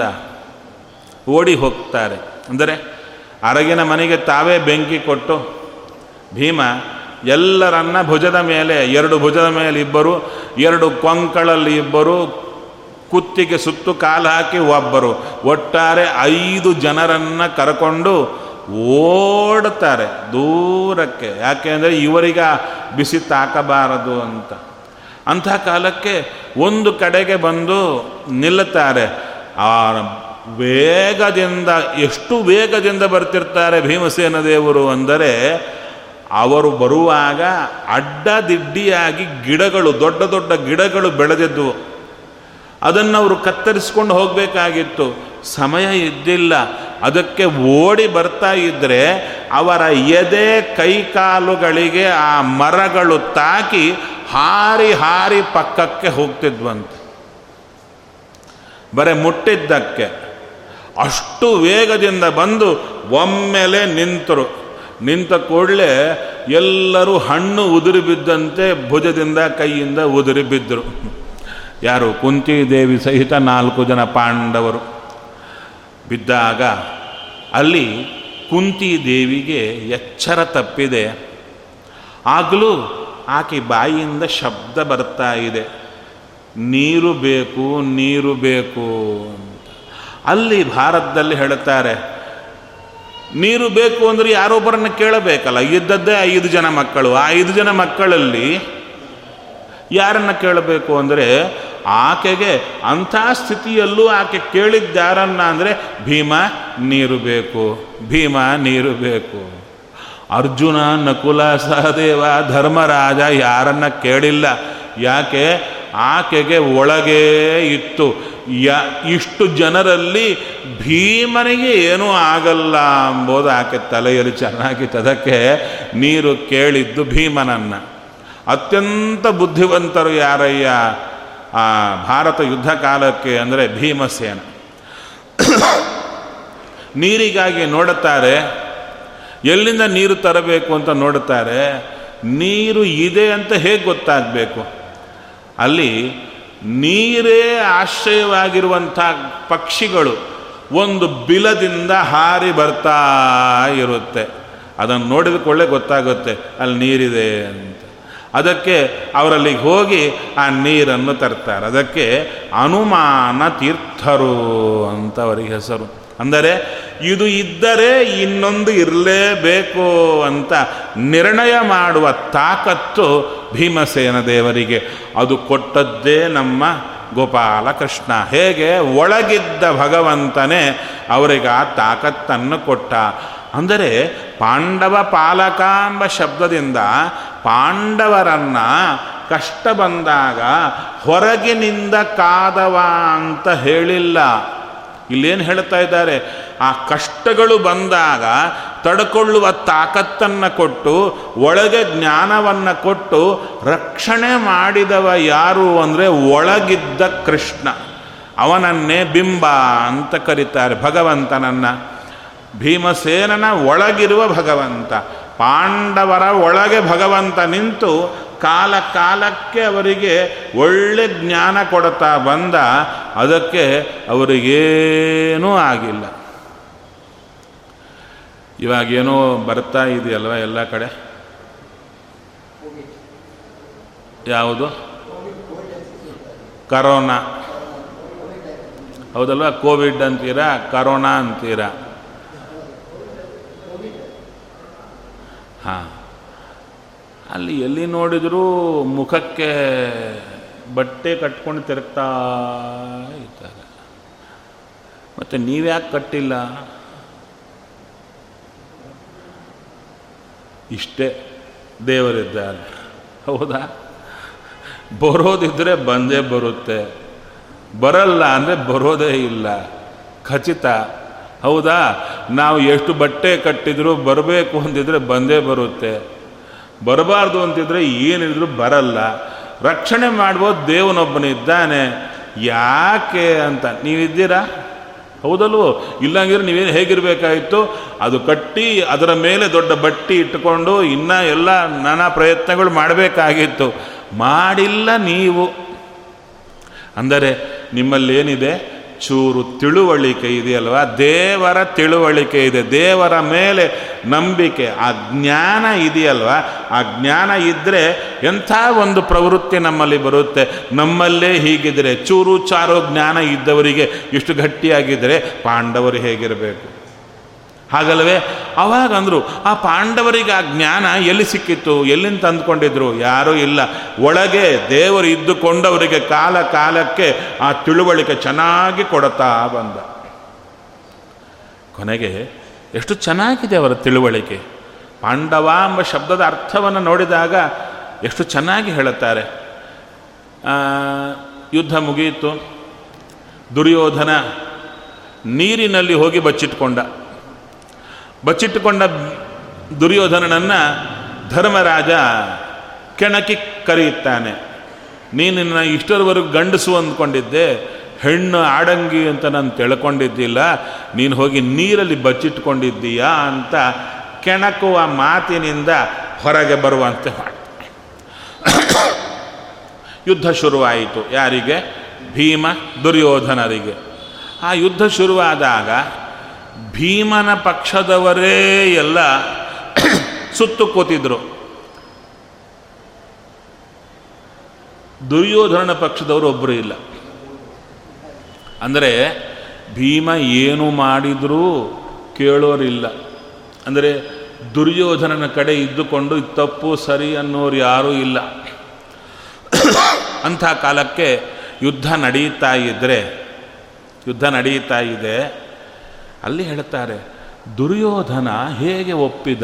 ಓಡಿ ಹೋಗ್ತಾರೆ. ಅಂದರೆ ಅರಗಿನ ಮನೆಗೆ ತಾವೇ ಬೆಂಕಿ ಕೊಟ್ಟು ಭೀಮ ಎಲ್ಲರನ್ನ ಭುಜದ ಮೇಲೆ, ಎರಡು ಭುಜದ ಮೇಲೆ ಇಬ್ಬರು, ಎರಡು ಕೊಂಕಳಲ್ಲಿ ಇಬ್ಬರು, ಕುತ್ತಿಗೆ ಸುತ್ತು ಕಾಲು ಹಾಕಿ ಒಬ್ಬರು. ಒಟ್ಟಾರೆ ಐದು ಜನರನ್ನು ಕರ್ಕೊಂಡು ಓಡ್ತಾರೆ ದೂರಕ್ಕೆ. ಯಾಕೆ ಅಂದರೆ ಇವರಿಗ ಬಿಸಿ ತಾಕಬಾರದು ಅಂತ. ಅಂಥ ಕಾಲಕ್ಕೆ ಒಂದು ಕಡೆಗೆ ಬಂದು ನಿಲ್ಲುತ್ತಾರೆ. ಆ ವೇಗದಿಂದ, ಎಷ್ಟು ವೇಗದಿಂದ ಬರ್ತಿರ್ತಾರೆ ಭೀಮಸೇನ ದೇವರು ಅಂದರೆ, ಅವರು ಬರುವಾಗ ಅಡ್ಡದಿಡ್ಡಿಯಾಗಿ ಗಿಡಗಳು, ದೊಡ್ಡ ದೊಡ್ಡ ಗಿಡಗಳು ಬೆಳೆದಿದ್ದವು ಅದನ್ನು ಅವರು ಕತ್ತರಿಸ್ಕೊಂಡು ಹೋಗಬೇಕಾಗಿತ್ತು. ಸಮಯ ಇದ್ದಿಲ್ಲ. ಅದಕ್ಕೆ ಓಡಿ ಬರ್ತಾ ಇದ್ದರೆ ಅವರ ಎದೆ ಕೈಕಾಲುಗಳಿಗೆ ಆ ಮರಗಳು ತಾಕಿ ಹಾರಿ ಹಾರಿ ಪಕ್ಕಕ್ಕೆ ಹೋಗ್ತಿದ್ವಂತೆ. ಬರೇ ಮುಟ್ಟಿದ್ದಕ್ಕೆ ಅಷ್ಟು ವೇಗದಿಂದ ಬಂದು ಒಮ್ಮೆಲೆ ನಿಂತರು. ನಿಂತ ಕೂಡಲೇ ಎಲ್ಲರೂ ಹಣ್ಣು ಉದುರಿ ಬಿದ್ದಂತೆ ಭುಜದಿಂದ ಕೈಯಿಂದ ಉದುರಿ ಬಿದ್ದರು. ಯಾರು ಕುಂತಿದೇವಿ ಸಹಿತ ನಾಲ್ಕು ಜನ ಪಾಂಡವರು. ಬಿದ್ದಾಗ ಅಲ್ಲಿ ಕುಂತಿ ದೇವಿಗೆ ಎಚ್ಚರ ತಪ್ಪಿದೆ. ಆಗಲೂ ಆಕೆ ಬಾಯಿಯಿಂದ ಶಬ್ದ ಬರ್ತಾ ಇದೆ. ನೀರು ಬೇಕು ನೀರು ಬೇಕು ಅಂತ. ಅಲ್ಲಿ ಭಾರತದಲ್ಲಿ ಹೇಳುತ್ತಾರೆ, ನೀರು ಬೇಕು ಅಂದರೆ ಯಾರೊಬ್ಬರನ್ನು ಕೇಳಬೇಕಲ್ಲ. ಇದ್ದದ್ದೇ ಐದು ಜನ ಮಕ್ಕಳು. ಆ ಐದು ಜನ ಮಕ್ಕಳಲ್ಲಿ ಯಾರನ್ನ ಕೇಳಬೇಕು ಅಂದರೆ ಆಕೆಗೆ ಅಂಥ ಸ್ಥಿತಿಯಲ್ಲೂ ಆಕೆ ಕೇಳಿದ್ದಾರನ್ನ ಅಂದರೆ ಭೀಮ ನೀರು ಬೇಕು, ಭೀಮ ನೀರು ಬೇಕು. ಅರ್ಜುನ, ನಕುಲ, ಸಹದೇವ, ಧರ್ಮರಾಜ ಯಾರನ್ನ ಕೇಳಿಲ್ಲ. ಯಾಕೆ? ಆಕೆಗೆ ಒಳಗೇ ಇತ್ತು. ಯ, ಇಷ್ಟು ಜನರಲ್ಲಿ ಭೀಮನಿಗೆ ಏನೂ ಆಗಲ್ಲ ಅಂಬೋದು ಆಕೆ ತಲೆಯಲ್ಲಿ ಚೆನ್ನಾಗಿತ್ತು. ಅದಕ್ಕೆ ನೀರು ಕೇಳಿದ್ದು ಭೀಮನನ್ನು. ಅತ್ಯಂತ ಬುದ್ಧಿವಂತರು ಯಾರಯ್ಯ ಆ ಭಾರತ ಯುದ್ಧ ಕಾಲಕ್ಕೆ ಅಂದರೆ ಭೀಮಸೇನ. ನೀರಿಗಾಗಿ ನೋಡುತ್ತಾರೆ, ಎಲ್ಲಿಂದ ನೀರು ತರಬೇಕು ಅಂತ ನೋಡುತ್ತಾರೆ, ನೀರು ಇದೆ ಅಂತ ಹೇಗೆ ಗೊತ್ತಾಗಬೇಕು? ಅಲ್ಲಿ ನೀರೇ ಆಶ್ರಯವಾಗಿರುವಂಥ ಪಕ್ಷಿಗಳು ಒಂದು ಬಿಲದಿಂದ ಹಾರಿ ಬರ್ತಾ ಇರುತ್ತೆ. ಅದನ್ನು ನೋಡಿದ ಕೊಳ್ಳೆ ಗೊತ್ತಾಗುತ್ತೆ, ಅಲ್ಲಿ ನೀರಿದೆ ಅಂತ. ಅದಕ್ಕೆ ಅವರಲ್ಲಿಗೆ ಹೋಗಿ ಆ ನೀರನ್ನು ತರ್ತಾರೆ. ಅದಕ್ಕೆ ಅನುಮಾನ ತೀರ್ಥರು ಅಂತ ಅವರಿಗೆ ಹೆಸರು. ಅಂದರೆ ಇದು ಇದ್ದರೆ ಇನ್ನೊಂದು ಇರಲೇಬೇಕು ಅಂತ ನಿರ್ಣಯ ಮಾಡುವ ತಾಕತ್ತು ಭೀಮಸೇನ ದೇವರಿಗೆ. ಅದು ಕೊಟ್ಟದ್ದೇ ನಮ್ಮ ಗೋಪಾಲಕೃಷ್ಣ ಹೇಗೆ? ಒಳಗಿದ್ದ ಭಗವಂತನೇ ಅವರಿಗೆ ಆ ತಾಕತ್ತನ್ನು ಕೊಟ್ಟ. ಅಂದರೆ ಪಾಂಡವ ಪಾಲಕ ಎಂಬ ಶಬ್ದದಿಂದ ಪಾಂಡವರನ್ನು ಕಷ್ಟ ಬಂದಾಗ ಹೊರಗಿನಿಂದ ಕಾದವ ಅಂತ ಹೇಳಿಲ್ಲ. ಇಲ್ಲೇನು ಹೇಳ್ತಾ ಇದ್ದಾರೆ? ಆ ಕಷ್ಟಗಳು ಬಂದಾಗ ತಡ್ಕೊಳ್ಳುವ ತಾಕತ್ತನ್ನು ಕೊಟ್ಟು, ಒಳಗೆ ಜ್ಞಾನವನ್ನು ಕೊಟ್ಟು ರಕ್ಷಣೆ ಮಾಡಿದವ ಯಾರು ಅಂದರೆ ಒಳಗಿದ್ದ ಕೃಷ್ಣ. ಅವನನ್ನೇ ಬಿಂಬ ಅಂತ ಕರೀತಾರೆ ಭಗವಂತನನ್ನು. ಭೀಮಸೇನನ ಒಳಗಿರುವ ಭಗವಂತ. ಪಾಂಡವರ ಒಳಗೆ ಭಗವಂತ ನಿಂತು ಕಾಲ ಕಾಲಕ್ಕೆ ಅವರಿಗೆ ಒಳ್ಳೆ ಜ್ಞಾನ ಕೊಡ್ತಾ ಬಂದ, ಅದಕ್ಕೆ ಅವರಿಗೇನೂ ಆಗಿಲ್ಲ. ಇವಾಗೇನೋ ಬರ್ತಾ ಇದೆಯಲ್ವ ಎಲ್ಲ ಕಡೆ? ಯಾವುದು? ಕರೋನಾ. ಹೌದಲ್ವ? ಕೋವಿಡ್ ಅಂತೀರಾ? ಕರೋನಾ ಅಂತೀರಾ? ಹಾಂ. ಅಲ್ಲಿ ಎಲ್ಲಿ ನೋಡಿದರೂ ಮುಖಕ್ಕೆ ಬಟ್ಟೆ ಕಟ್ಕೊಂಡು ತಿರುಗ್ತಾ ಇದ್ದಾರೆ. ಮತ್ತು ನೀವ್ಯಾಕೆ ಕಟ್ಟಿಲ್ಲ? ಇಷ್ಟೇ ದೇವರಿದ್ದಾರೆ. ಹೌದಾ? ಬರೋದಿದ್ದರೆ ಬಂದೇ ಬರುತ್ತೆ. ಬರಲ್ಲ ಅಂದರೆ ಬರೋದೇ ಇಲ್ಲ. ಖಚಿತ. ಹೌದಾ? ನಾವು ಎಷ್ಟು ಬಟ್ಟೆ ಕಟ್ಟಿದ್ರು ಬರಬೇಕು ಅಂತಿದ್ರೆ ಬಂದೇ ಬರುತ್ತೆ. ಬರಬಾರ್ದು ಅಂತಿದ್ರೆ ಏನಿದ್ರು ಬರಲ್ಲ. ರಕ್ಷಣೆ ಮಾಡ್ಬೋದು ದೇವನೊಬ್ಬನಿದ್ದಾನೆ ಯಾಕೆ ಅಂತ, ನೀವಿದ್ದೀರಾ? ಹೌದಲ್ವೋ? ಇಲ್ಲಂಗಿದ್ರೆ ನೀವೇನು ಹೇಗಿರಬೇಕಾಗಿತ್ತು ಅದು ಕಟ್ಟಿ ಅದರ ಮೇಲೆ ದೊಡ್ಡ ಬಟ್ಟಿ ಇಟ್ಟುಕೊಂಡು ಇನ್ನೂ ಎಲ್ಲ ನಾನಾ ಪ್ರಯತ್ನಗಳು ಮಾಡಬೇಕಾಗಿತ್ತು. ಮಾಡಿಲ್ಲ ನೀವು. ಅಂದರೆ ನಿಮ್ಮಲ್ಲೇನಿದೆ? ಚೂರು ತಿಳುವಳಿಕೆ ಇದೆಯಲ್ವ? ದೇವರ ತಿಳುವಳಿಕೆ ಇದೆ. ದೇವರ ಮೇಲೆ ನಂಬಿಕೆ. ಆ ಜ್ಞಾನ ಇದೆಯಲ್ವ? ಆ ಜ್ಞಾನ ಇದ್ದರೆ ಎಂಥ ಒಂದು ಪ್ರವೃತ್ತಿ ನಮ್ಮಲ್ಲಿ ಬರುತ್ತೆ? ನಮ್ಮಲ್ಲೇ ಹೀಗಿದ್ರೆ, ಚೂರು ಚಾರು ಜ್ಞಾನ ಇದ್ದವರಿಗೆ ಇಷ್ಟು ಗಟ್ಟಿಯಾಗಿದ್ದರೆ ಪಾಂಡವರು ಹೇಗಿರಬೇಕು? ಹಾಗಲ್ವೇ ಅವಾಗ ಅಂದರು ಆ ಪಾಂಡವರಿಗೆ ಆ ಜ್ಞಾನ ಎಲ್ಲಿ ಸಿಕ್ಕಿತ್ತು? ಎಲ್ಲಿಂದ ತಂದುಕೊಂಡಿದ್ರು? ಯಾರೂ ಇಲ್ಲ. ಒಳಗೆ ದೇವರು ಇದ್ದುಕೊಂಡವರಿಗೆ ಕಾಲ ಕಾಲಕ್ಕೆ ಆ ತಿಳುವಳಿಕೆ ಚೆನ್ನಾಗಿ ಕೊಡುತ್ತಾ ಬಂದ. ಕೊನೆಗೆ ಎಷ್ಟು ಚೆನ್ನಾಗಿದೆ ಅವರ ತಿಳುವಳಿಕೆ. ಪಾಂಡವ ಎಂಬ ಶಬ್ದದ ಅರ್ಥವನ್ನು ನೋಡಿದಾಗ ಎಷ್ಟು ಚೆನ್ನಾಗಿ ಹೇಳುತ್ತಾರೆ. ಯುದ್ಧ ಮುಗಿಯಿತು. ದುರ್ಯೋಧನ ನೀರಿನಲ್ಲಿ ಹೋಗಿ ಬಚ್ಚಿಟ್ಕೊಂಡ. ಬಚ್ಚಿಟ್ಟುಕೊಂಡ ದುರ್ಯೋಧನನನ್ನು ಧರ್ಮರಾಜ ಕೆಣಕಿ ಕರೆಯುತ್ತಾನೆ. ನೀನು ನಿನ್ನ ಇಷ್ಟರವರೆಗೂ ಗಂಡಸು ಅಂದ್ಕೊಂಡಿದ್ದೆ, ಹೆಣ್ಣು ಆಡಂಗಿ ಅಂತ ನಾನು ತಿಳ್ಕೊಂಡಿದ್ದಿಲ್ಲ, ನೀನು ಹೋಗಿ ನೀರಲ್ಲಿ ಬಚ್ಚಿಟ್ಕೊಂಡಿದ್ದೀಯಾ ಅಂತ ಕೆಣಕುವ ಮಾತಿನಿಂದ ಹೊರಗೆ ಬರುವಂತೆ ಯುದ್ಧ ಶುರುವಾಯಿತು ಯಾರಿಗೆ? ಭೀಮ ದುರ್ಯೋಧನರಿಗೆ. ಆ ಯುದ್ಧ ಶುರುವಾದಾಗ ಭೀಮನ ಪಕ್ಷದವರೇ ಎಲ್ಲ ಸುತ್ತು ಕೂತಿದ್ರು. ದುರ್ಯೋಧನನ ಪಕ್ಷದವರು ಒಬ್ಬರು ಇಲ್ಲ. ಅಂದರೆ ಭೀಮ ಏನು ಮಾಡಿದರೂ ಕೇಳೋರಿಲ್ಲ. ಅಂದರೆ ದುರ್ಯೋಧನನ ಕಡೆ ಇದ್ದುಕೊಂಡು ತಪ್ಪು ಸರಿ ಅನ್ನೋರು ಯಾರೂ ಇಲ್ಲ. ಅಂಥ ಕಾಲಕ್ಕೆ ಯುದ್ಧ ನಡೀತಾ ಇದ್ದರೆ ಯುದ್ಧ ನಡೀತಾ ಇದೆ. ಅಲ್ಲಿ ಹೇಳ್ತಾರೆ ದುರ್ಯೋಧನ ಹೇಗೆ ಒಪ್ಪಿದ?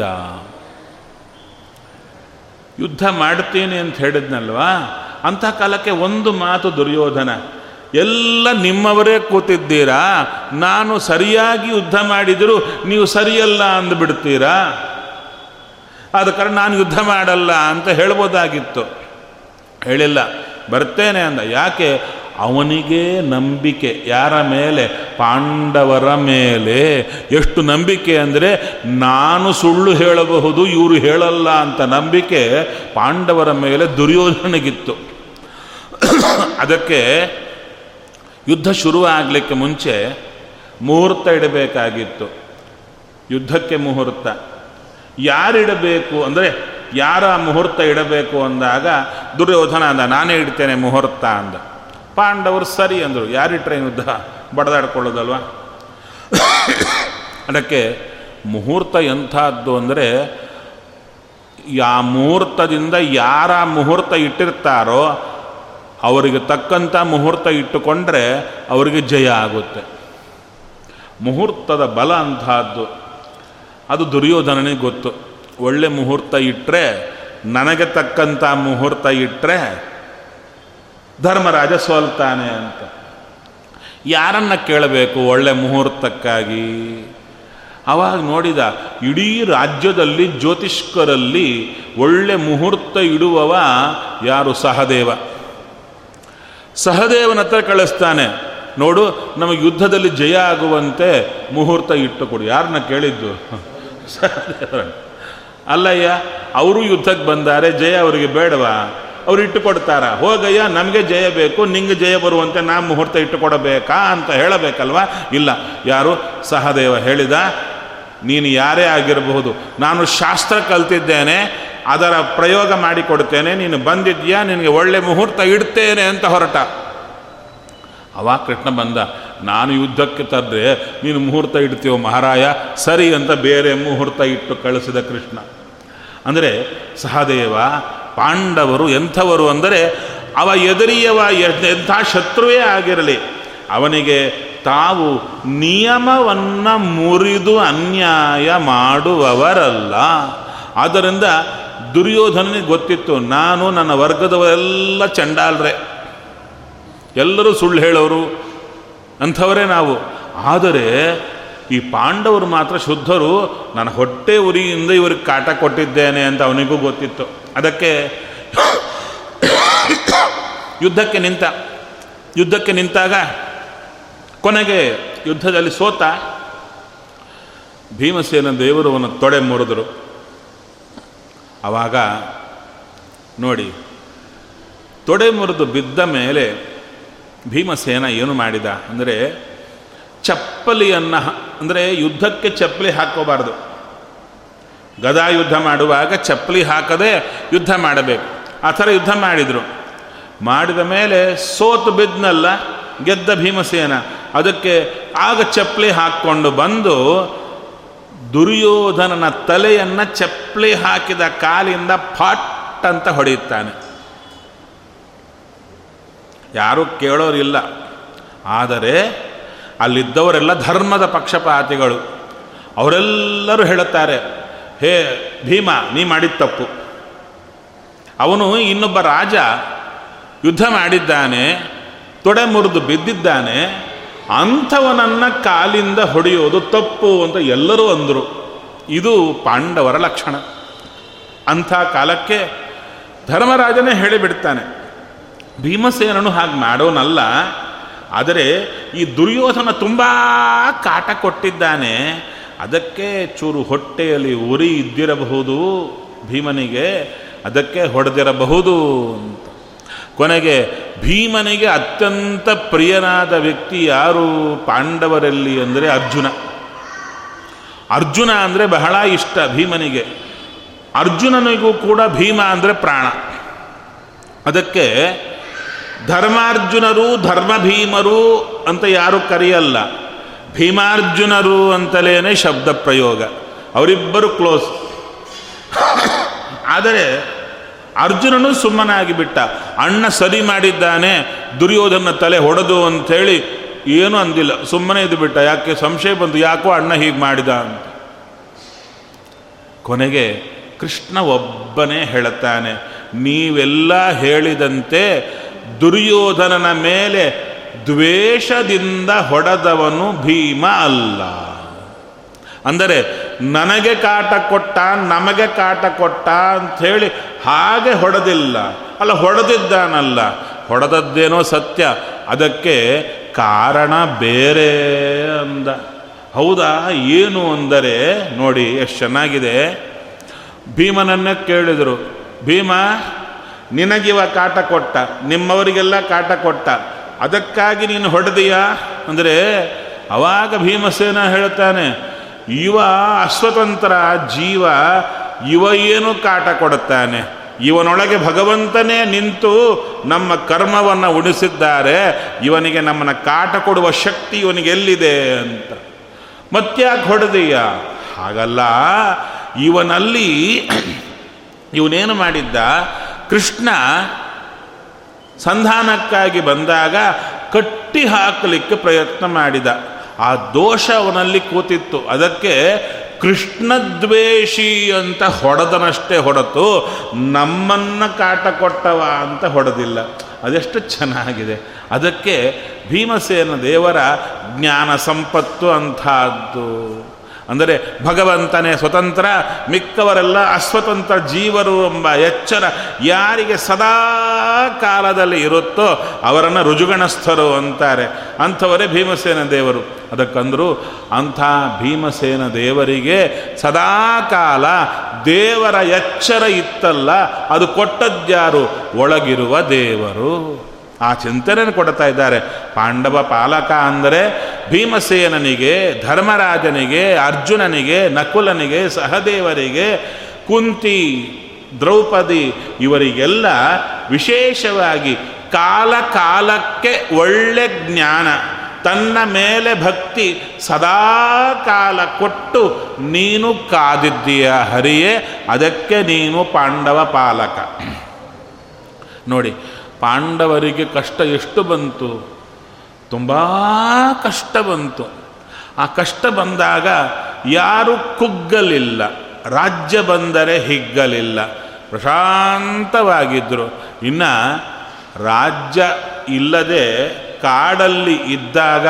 ಯುದ್ಧ ಮಾಡ್ತೀನಿ ಅಂತ ಹೇಳಿದ್ನಲ್ವಾ? ಅಂಥ ಕಾಲಕ್ಕೆ ಒಂದು ಮಾತು ದುರ್ಯೋಧನ, ಎಲ್ಲ ನಿಮ್ಮವರೇ ಕೂತಿದ್ದೀರಾ? ನಾನು ಸರಿಯಾಗಿ ಯುದ್ಧ ಮಾಡಿದರೂ ನೀವು ಸರಿಯಲ್ಲ ಅಂದ್ಬಿಡ್ತೀರಾ? ಆದ ಕಾರಣ ನಾನು ಯುದ್ಧ ಮಾಡಲ್ಲ ಅಂತ ಹೇಳ್ಬೋದಾಗಿತ್ತು. ಹೇಳಿಲ್ಲ, ಬರ್ತೇನೆ ಅಂದ. ಯಾಕೆ? ಅವನಿಗೆ ನಂಬಿಕೆ, ಯಾರ ಮೇಲೆ? ಪಾಂಡವರ ಮೇಲೆ. ಎಷ್ಟು ನಂಬಿಕೆ ಅಂದರೆ, ನಾನು ಸುಳ್ಳು ಹೇಳಬಹುದು, ಇವರು ಹೇಳಲ್ಲ ಅಂತ ನಂಬಿಕೆ ಪಾಂಡವರ ಮೇಲೆ ದುರ್ಯೋಧನೆಗಿತ್ತು. ಅದಕ್ಕೆ ಯುದ್ಧ ಶುರುವಾಗಲಿಕ್ಕೆ ಮುಂಚೆ ಮುಹೂರ್ತ ಇಡಬೇಕಾಗಿತ್ತು. ಯುದ್ಧಕ್ಕೆ ಮುಹೂರ್ತ. ಯಾರಿಡಬೇಕು ಅಂದರೆ, ಯಾರ ಮುಹೂರ್ತ ಇಡಬೇಕು ಅಂದಾಗ, ದುರ್ಯೋಧನ ಅಂದ, ನಾನೇ ಇಡ್ತೇನೆ ಮುಹೂರ್ತ ಅಂದ. ಪಾಂಡವರು ಸರಿ ಅಂದರು. ಯಾರಿಟ್ರೆ ಯುದ್ಧ? ಬಡದಾಡ್ಕೊಳ್ಳೋದಲ್ವ? ಅದಕ್ಕೆ ಮುಹೂರ್ತ ಎಂಥದ್ದು ಅಂದರೆ, ಯಾ ಮುಹೂರ್ತದಿಂದ ಯಾರ ಮುಹೂರ್ತ ಇಟ್ಟಿರ್ತಾರೋ, ಅವರಿಗೆ ತಕ್ಕಂಥ ಮುಹೂರ್ತ ಇಟ್ಟುಕೊಂಡ್ರೆ ಅವರಿಗೆ ಜಯ ಆಗುತ್ತೆ. ಮುಹೂರ್ತದ ಬಲ ಅಂತಹದ್ದು ಅದು ದುರ್ಯೋಧನನಿಗೆ ಗೊತ್ತು. ಒಳ್ಳೆ ಮುಹೂರ್ತ ಇಟ್ಟರೆ ನನಗೆ ತಕ್ಕಂಥ ಮುಹೂರ್ತ ಇಟ್ಟರೆ ಧರ್ಮರಾಜ ಸೋಲ್ತಾನೆ ಅಂತ. ಯಾರನ್ನ ಕೇಳಬೇಕು ಒಳ್ಳೆ ಮುಹೂರ್ತಕ್ಕಾಗಿ? ಅವಾಗ ನೋಡಿದ ಇಡೀ ರಾಜ್ಯದಲ್ಲಿ ಜ್ಯೋತಿಷ್ಕರಲ್ಲಿ ಒಳ್ಳೆ ಮುಹೂರ್ತ ಇಡುವವ ಯಾರು? ಸಹದೇವ. ಸಹದೇವನ ಹತ್ರ ಕಳಿಸ್ತಾನೆ, ನೋಡು, ನಮಗೆ ಯುದ್ಧದಲ್ಲಿ ಜಯ ಆಗುವಂತೆ ಮುಹೂರ್ತ ಇಟ್ಟು ಕೊಡು ಯಾರನ್ನ ಕೇಳಿದ್ದು? ಸಹದೇವ ಅಲ್ಲಯ್ಯ, ಅವರು ಯುದ್ಧಕ್ಕೆ ಬಂದಾರೆ, ಜಯ ಅವರಿಗೆ ಬೇಡವಾ? ಅವ್ರು ಇಟ್ಟು ಕೊಡ್ತಾರ. ಹೋಗಯ್ಯ, ನಮಗೆ ಜಯ ಬೇಕು, ನಿಂಗೆ ಜಯ ಬರುವಂತೆ ನಾ ಮುಹೂರ್ತ ಇಟ್ಟು ಕೊಡಬೇಕಾ ಅಂತ ಹೇಳಬೇಕಲ್ವಾ? ಇಲ್ಲ. ಯಾರು? ಸಹದೇವ ಹೇಳಿದ, ನೀನು ಯಾರೇ ಆಗಿರಬಹುದು, ನಾನು ಶಾಸ್ತ್ರ ಕಲ್ತಿದ್ದೇನೆ, ಅದರ ಪ್ರಯೋಗ ಮಾಡಿಕೊಡ್ತೇನೆ, ನೀನು ಬಂದಿದ್ಯಾ ನಿನಗೆ ಒಳ್ಳೆ ಮುಹೂರ್ತ ಇಡ್ತೇನೆ ಅಂತ ಹೊರಟ. ಅವಾಗ ಕೃಷ್ಣ ಬಂದ, ನಾನು ಯುದ್ಧಕ್ಕೆ ತಂದರೆ ನೀನು ಮುಹೂರ್ತ ಇಡ್ತೀವೋ ಮಹಾರಾಯ? ಸರಿ ಅಂತ ಬೇರೆ ಮುಹೂರ್ತ ಇಟ್ಟು ಕಳಿಸಿದ ಕೃಷ್ಣ. ಅಂದರೆ, ಸಹದೇವ ಪಾಂಡವರು ಎಂಥವರು ಅಂದರೆ ಅವ ಎದುರಿಯವ ಎಂಥ ಶತ್ರುವೇ ಆಗಿರಲಿ. ಅವನಿಗೆ ತಾವು ನಿಯಮವನ್ನು ಮುರಿದು ಅನ್ಯಾಯ ಮಾಡುವವರಲ್ಲ. ಆದ್ದರಿಂದ ದುರ್ಯೋಧನನಿಗೆ ಗೊತ್ತಿತ್ತು, ನಾನು ನನ್ನ ವರ್ಗದವರೆಲ್ಲ ಚಂಡಾಲ್ರೆ. ಎಲ್ಲರೂ ಸುಳ್ಳು ಹೇಳೋರು, ಅಂಥವರೇ ನಾವು. ಆದರೆ ಈ ಪಾಂಡವರು ಮಾತ್ರ ಶುದ್ಧರು ನಾನು ಹೊಟ್ಟೆ ಉರಿಯಿಂದ ಇವ್ರಿಗೆ ಕಾಟ ಕೊಟ್ಟಿದ್ದೇನೆ ಅಂತ ಅವನಿಗೂ ಗೊತ್ತಿತ್ತು. ಅದಕ್ಕೆ ಯುದ್ಧಕ್ಕೆ ನಿಂತ, ಯುದ್ಧಕ್ಕೆ ನಿಂತಾಗ ಕೊನೆಗೆ ಯುದ್ಧದಲ್ಲಿ ಸೋತ ಭೀಮಸೇನ ದೇವರು ಅವನ ತೊಡೆ ಮುರಿದರು. ಆವಾಗ ನೋಡಿ, ತೊಡೆ ಮುರಿದು ಬಿದ್ದ ಮೇಲೆ ಭೀಮಸೇನ ಏನು ಮಾಡಿದ? ಅಂದರೆ ಚಪ್ಪಲಿಯನ್ನು ಅಂದರೆ ಯುದ್ಧಕ್ಕೆ ಚಪ್ಪಲಿ ಹಾಕೋಬಾರ್ದು. ಗದಾ ಯುದ್ಧ ಮಾಡುವಾಗ ಚಪ್ಪಲಿ ಹಾಕದೆ ಯುದ್ಧ ಮಾಡಬೇಕು. ಆ ಥರ ಯುದ್ಧ ಮಾಡಿದರು. ಮಾಡಿದ ಮೇಲೆ ಸೋತು ಬಿದ್ನಲ್ಲ, ಗೆದ್ದ ಭೀಮಸೇನ. ಅದಕ್ಕೆ ಆಗ ಚಪ್ಪಲಿ ಹಾಕ್ಕೊಂಡು ಬಂದು ದುರ್ಯೋಧನನ ತಲೆಯನ್ನು ಚಪ್ಪಲಿ ಹಾಕಿದ ಕಾಲಿಂದ ಫಟ್ ಅಂತ ಹೊಡೆಯುತ್ತಾನೆ. ಯಾರೂ ಕೇಳೋರಿಲ್ಲ. ಆದರೆ ಅಲ್ಲಿದ್ದವರೆಲ್ಲ ಧರ್ಮದ ಪಕ್ಷಪಾತಿಗಳು. ಅವರೆಲ್ಲರೂ ಹೇಳುತ್ತಾರೆ, ಹೇ ಭೀಮ, ನೀ ಮಾಡಿದ ತಪ್ಪು. ಅವನು ಇನ್ನೊಬ್ಬ ರಾಜ, ಯುದ್ಧ ಮಾಡಿದ್ದಾನೆ, ತೊಡೆ ಮುರಿದು ಬಿದ್ದಿದ್ದಾನೆ, ಅಂಥವನನ್ನು ಕಾಲಿಂದ ಹೊಡೆಯೋದು ತಪ್ಪು ಅಂತ ಎಲ್ಲರೂ ಅಂದರು. ಇದು ಪಾಂಡವರ ಲಕ್ಷಣ. ಅಂಥ ಕಾಲಕ್ಕೆ ಧರ್ಮರಾಜನೇ ಹೇಳಿಬಿಡ್ತಾನೆ, ಭೀಮಸೇನನು ಹಾಗೆ ಮಾಡೋನಲ್ಲ ಆದರೆ ಈ ದುರ್ಯೋಧನ ತುಂಬ ಕಾಟ ಕೊಟ್ಟಿದ್ದಾನೆ. ಅದಕ್ಕೆ ಚೂರು ಹೊಟ್ಟೆಯಲ್ಲಿ ಉರಿ ಇದ್ದಿರಬಹುದು ಭೀಮನಿಗೆ. ಅದಕ್ಕೆ ಹೊಡೆದಿರಬಹುದು ಅಂತ. ಕೊನೆಗೆ ಭೀಮನಿಗೆ ಅತ್ಯಂತ ಪ್ರಿಯನಾದ ವ್ಯಕ್ತಿ ಯಾರು? ಪಾಂಡವರಲ್ಲಿ ಅಂದರೆ ಅರ್ಜುನ. ಅರ್ಜುನ ಅಂದರೆ ಬಹಳ ಇಷ್ಟ ಭೀಮನಿಗೆ. ಅರ್ಜುನನಿಗೂ ಕೂಡ ಭೀಮ ಅಂದರೆ ಪ್ರಾಣ. ಅದಕ್ಕೆ ಧರ್ಮಾರ್ಜುನರು ಧರ್ಮಭೀಮರು ಅಂತ ಯಾರು ಕರೆಯಲ್ಲ. ಭೀಮಾರ್ಜುನರು ಅಂತಲೇ ಶಬ್ದ ಪ್ರಯೋಗ. ಅವರಿಬ್ಬರು ಕ್ಲೋಸ್. ಆದರೆ ಅರ್ಜುನನು ಸುಮ್ಮನಾಗಿ ಬಿಟ್ಟ ಅಣ್ಣ ಸರಿ ಮಾಡಿದ್ದಾನೆ, ದುರ್ಯೋಧನ ತಲೆ ಹೊಡೆದು ಅಂಥೇಳಿ ಏನೂ ಅಂದಿಲ್ಲ. ಸುಮ್ಮನೆ ಇದು ಬಿಟ್ಟ ಯಾಕೆ ಸಂಶಯ ಬಂತು? ಯಾಕೋ ಅಣ್ಣ ಹೀಗೆ ಮಾಡಿದ ಅಂತ. ಕೊನೆಗೆ ಕೃಷ್ಣ ಒಬ್ಬನೇ ಹೇಳುತ್ತಾನೆ ನೀವೆಲ್ಲ ಹೇಳಿದಂತೆ ದುರ್ಯೋಧನನ ಮೇಲೆ ದ್ವೇಷದಿಂದ ಹೊಡೆದವನು ಭೀಮ ಅಲ್ಲ. ಅಂದರೆ, ನನಗೆ ಕಾಟ ಕೊಟ್ಟ, ನಮಗೆ ಕಾಟ ಕೊಟ್ಟ ಅಂಥೇಳಿ ಹಾಗೆ ಹೊಡೆದಿಲ್ಲ. ಅಲ್ಲ, ಹೊಡೆದಿದ್ದಾನಲ್ಲ. ಹೊಡೆದದ್ದೇನೋ ಸತ್ಯ. ಅದಕ್ಕೆ ಕಾರಣ ಬೇರೆ ಅಂದ. ಹೌದಾ? ಏನು ಅಂದರೆ, ನೋಡಿ, ಎಷ್ಟು ಚೆನ್ನಾಗಿದೆ. ಭೀಮನನ್ನೇ ಕೇಳಿದರು. ಭೀಮ ನಿನಗಿವ ಕಾಟ ಕೊಟ್ಟ, ನಿಮ್ಮವರಿಗೆಲ್ಲ ಕಾಟ ಕೊಟ್ಟ. ಅದಕ್ಕಾಗಿ ನೀನು ಹೊಡೆದೀಯಾ? ಅಂದರೆ ಅವಾಗ ಭೀಮಸೇನ ಹೇಳ್ತಾನೆ, ಇವ ಅಸ್ವತಂತ್ರ ಜೀವ, ಇವ ಏನು ಕಾಟ ಕೊಡುತ್ತಾನೆ? ಇವನೊಳಗೆ ಭಗವಂತನೇ ನಿಂತು ನಮ್ಮ ಕರ್ಮವನ್ನು ಉಣಿಸಿದ್ದಾರೆ, ಇವನಿಗೆ ನಮ್ಮನ್ನು ಕಾಟ ಕೊಡುವ ಶಕ್ತಿ ಇವನಿಗೆ ಎಲ್ಲಿದೆ ಅಂತ. ಮತ್ತ್ಯಾಕೆ ಹೊಡೆದೀಯ? ಹಾಗಲ್ಲ, ಇವನಲ್ಲಿ ಇವನೇನು ಮಾಡಿದ್ದ? ಕೃಷ್ಣ ಸಂಧಾನಕ್ಕಾಗಿ ಬಂದಾಗ ಕಟ್ಟಿ ಹಾಕಲಿಕ್ಕೆ ಪ್ರಯತ್ನ ಮಾಡಿದ. ಆ ದೋಷ ಅವನಲ್ಲಿ ಕೂತಿತ್ತು. ಅದಕ್ಕೆ ಕೃಷ್ಣದ್ವೇಷಿ ಅಂತ ಹೊಡೆದನಷ್ಟೇ ಹೊಡೆತು ನಮ್ಮನ್ನು ಕಾಟ ಕೊಟ್ಟವ ಅಂತ ಹೊಡೆದಿಲ್ಲ. ಅದೆಷ್ಟು ಚೆನ್ನಾಗಿದೆ. ಅದಕ್ಕೆ ಭೀಮಸೇನ ದೇವರ ಜ್ಞಾನ ಸಂಪತ್ತು ಅಂಥದ್ದು. ಅಂದರೆ ಭಗವಂತನೇ ಸ್ವತಂತ್ರ, ಮಿಕ್ಕವರೆಲ್ಲ ಅಸ್ವತಂತ್ರ ಜೀವರು ಎಂಬ ಎಚ್ಚರ ಯಾರಿಗೆ ಸದಾ ಕಾಲದಲ್ಲಿ ಇರುತ್ತೋ ಅವರನ್ನು ರುಜುಗಣಸ್ಥರು ಅಂತಾರೆ. ಅಂಥವರೇ ಭೀಮಸೇನ ದೇವರು. ಅದಕ್ಕಂದರೂ ಅಂಥ ಭೀಮಸೇನ ದೇವರಿಗೆ ಸದಾ ಕಾಲ ದೇವರ ಎಚ್ಚರ ಇತ್ತಲ್ಲ, ಅದು ಕೊಟ್ಟದ್ಯಾರು? ಒಳಗಿರುವ ದೇವರು. ಆ ಚಿಂತನೆಯನ್ನು ಕೊಡ್ತಾ ಇದ್ದಾರೆ. ಪಾಂಡವ ಪಾಲಕ ಅಂದರೆ ಭೀಮಸೇನನಿಗೆ, ಧರ್ಮರಾಜನಿಗೆ, ಅರ್ಜುನನಿಗೆ, ನಕುಲನಿಗೆ, ಸಹದೇವರಿಗೆ, ಕುಂತಿ, ದ್ರೌಪದಿ ಇವರಿಗೆಲ್ಲ ವಿಶೇಷವಾಗಿ ಕಾಲ ಕಾಲಕ್ಕೆ ಒಳ್ಳೆ ಜ್ಞಾನ. ತನ್ನ ಮೇಲೆ ಭಕ್ತಿ ಸದಾ ಕಾಲ ಕೊಟ್ಟು ನೀನು ಕಾದಿದ್ದೀಯ ಹರಿಯೇ, ಅದಕ್ಕೆ ನೀನು ಪಾಂಡವ ಪಾಲಕ. ನೋಡಿ ಪಾಂಡವರಿಗೆ ಕಷ್ಟ ಎಷ್ಟು ಬಂತು? ತುಂಬ ಕಷ್ಟ ಬಂತು. ಆ ಕಷ್ಟ ಬಂದಾಗ ಯಾರು ಕುಗ್ಗಲಿಲ್ಲ. ರಾಜ್ಯ ಬಂದರೆ ಹಿಗ್ಗಲಿಲ್ಲ. ಪ್ರಶಾಂತವಾಗಿದ್ದರು ಇನ್ನು ರಾಜ್ಯ ಇಲ್ಲದೆ ಕಾಡಲ್ಲಿ ಇದ್ದಾಗ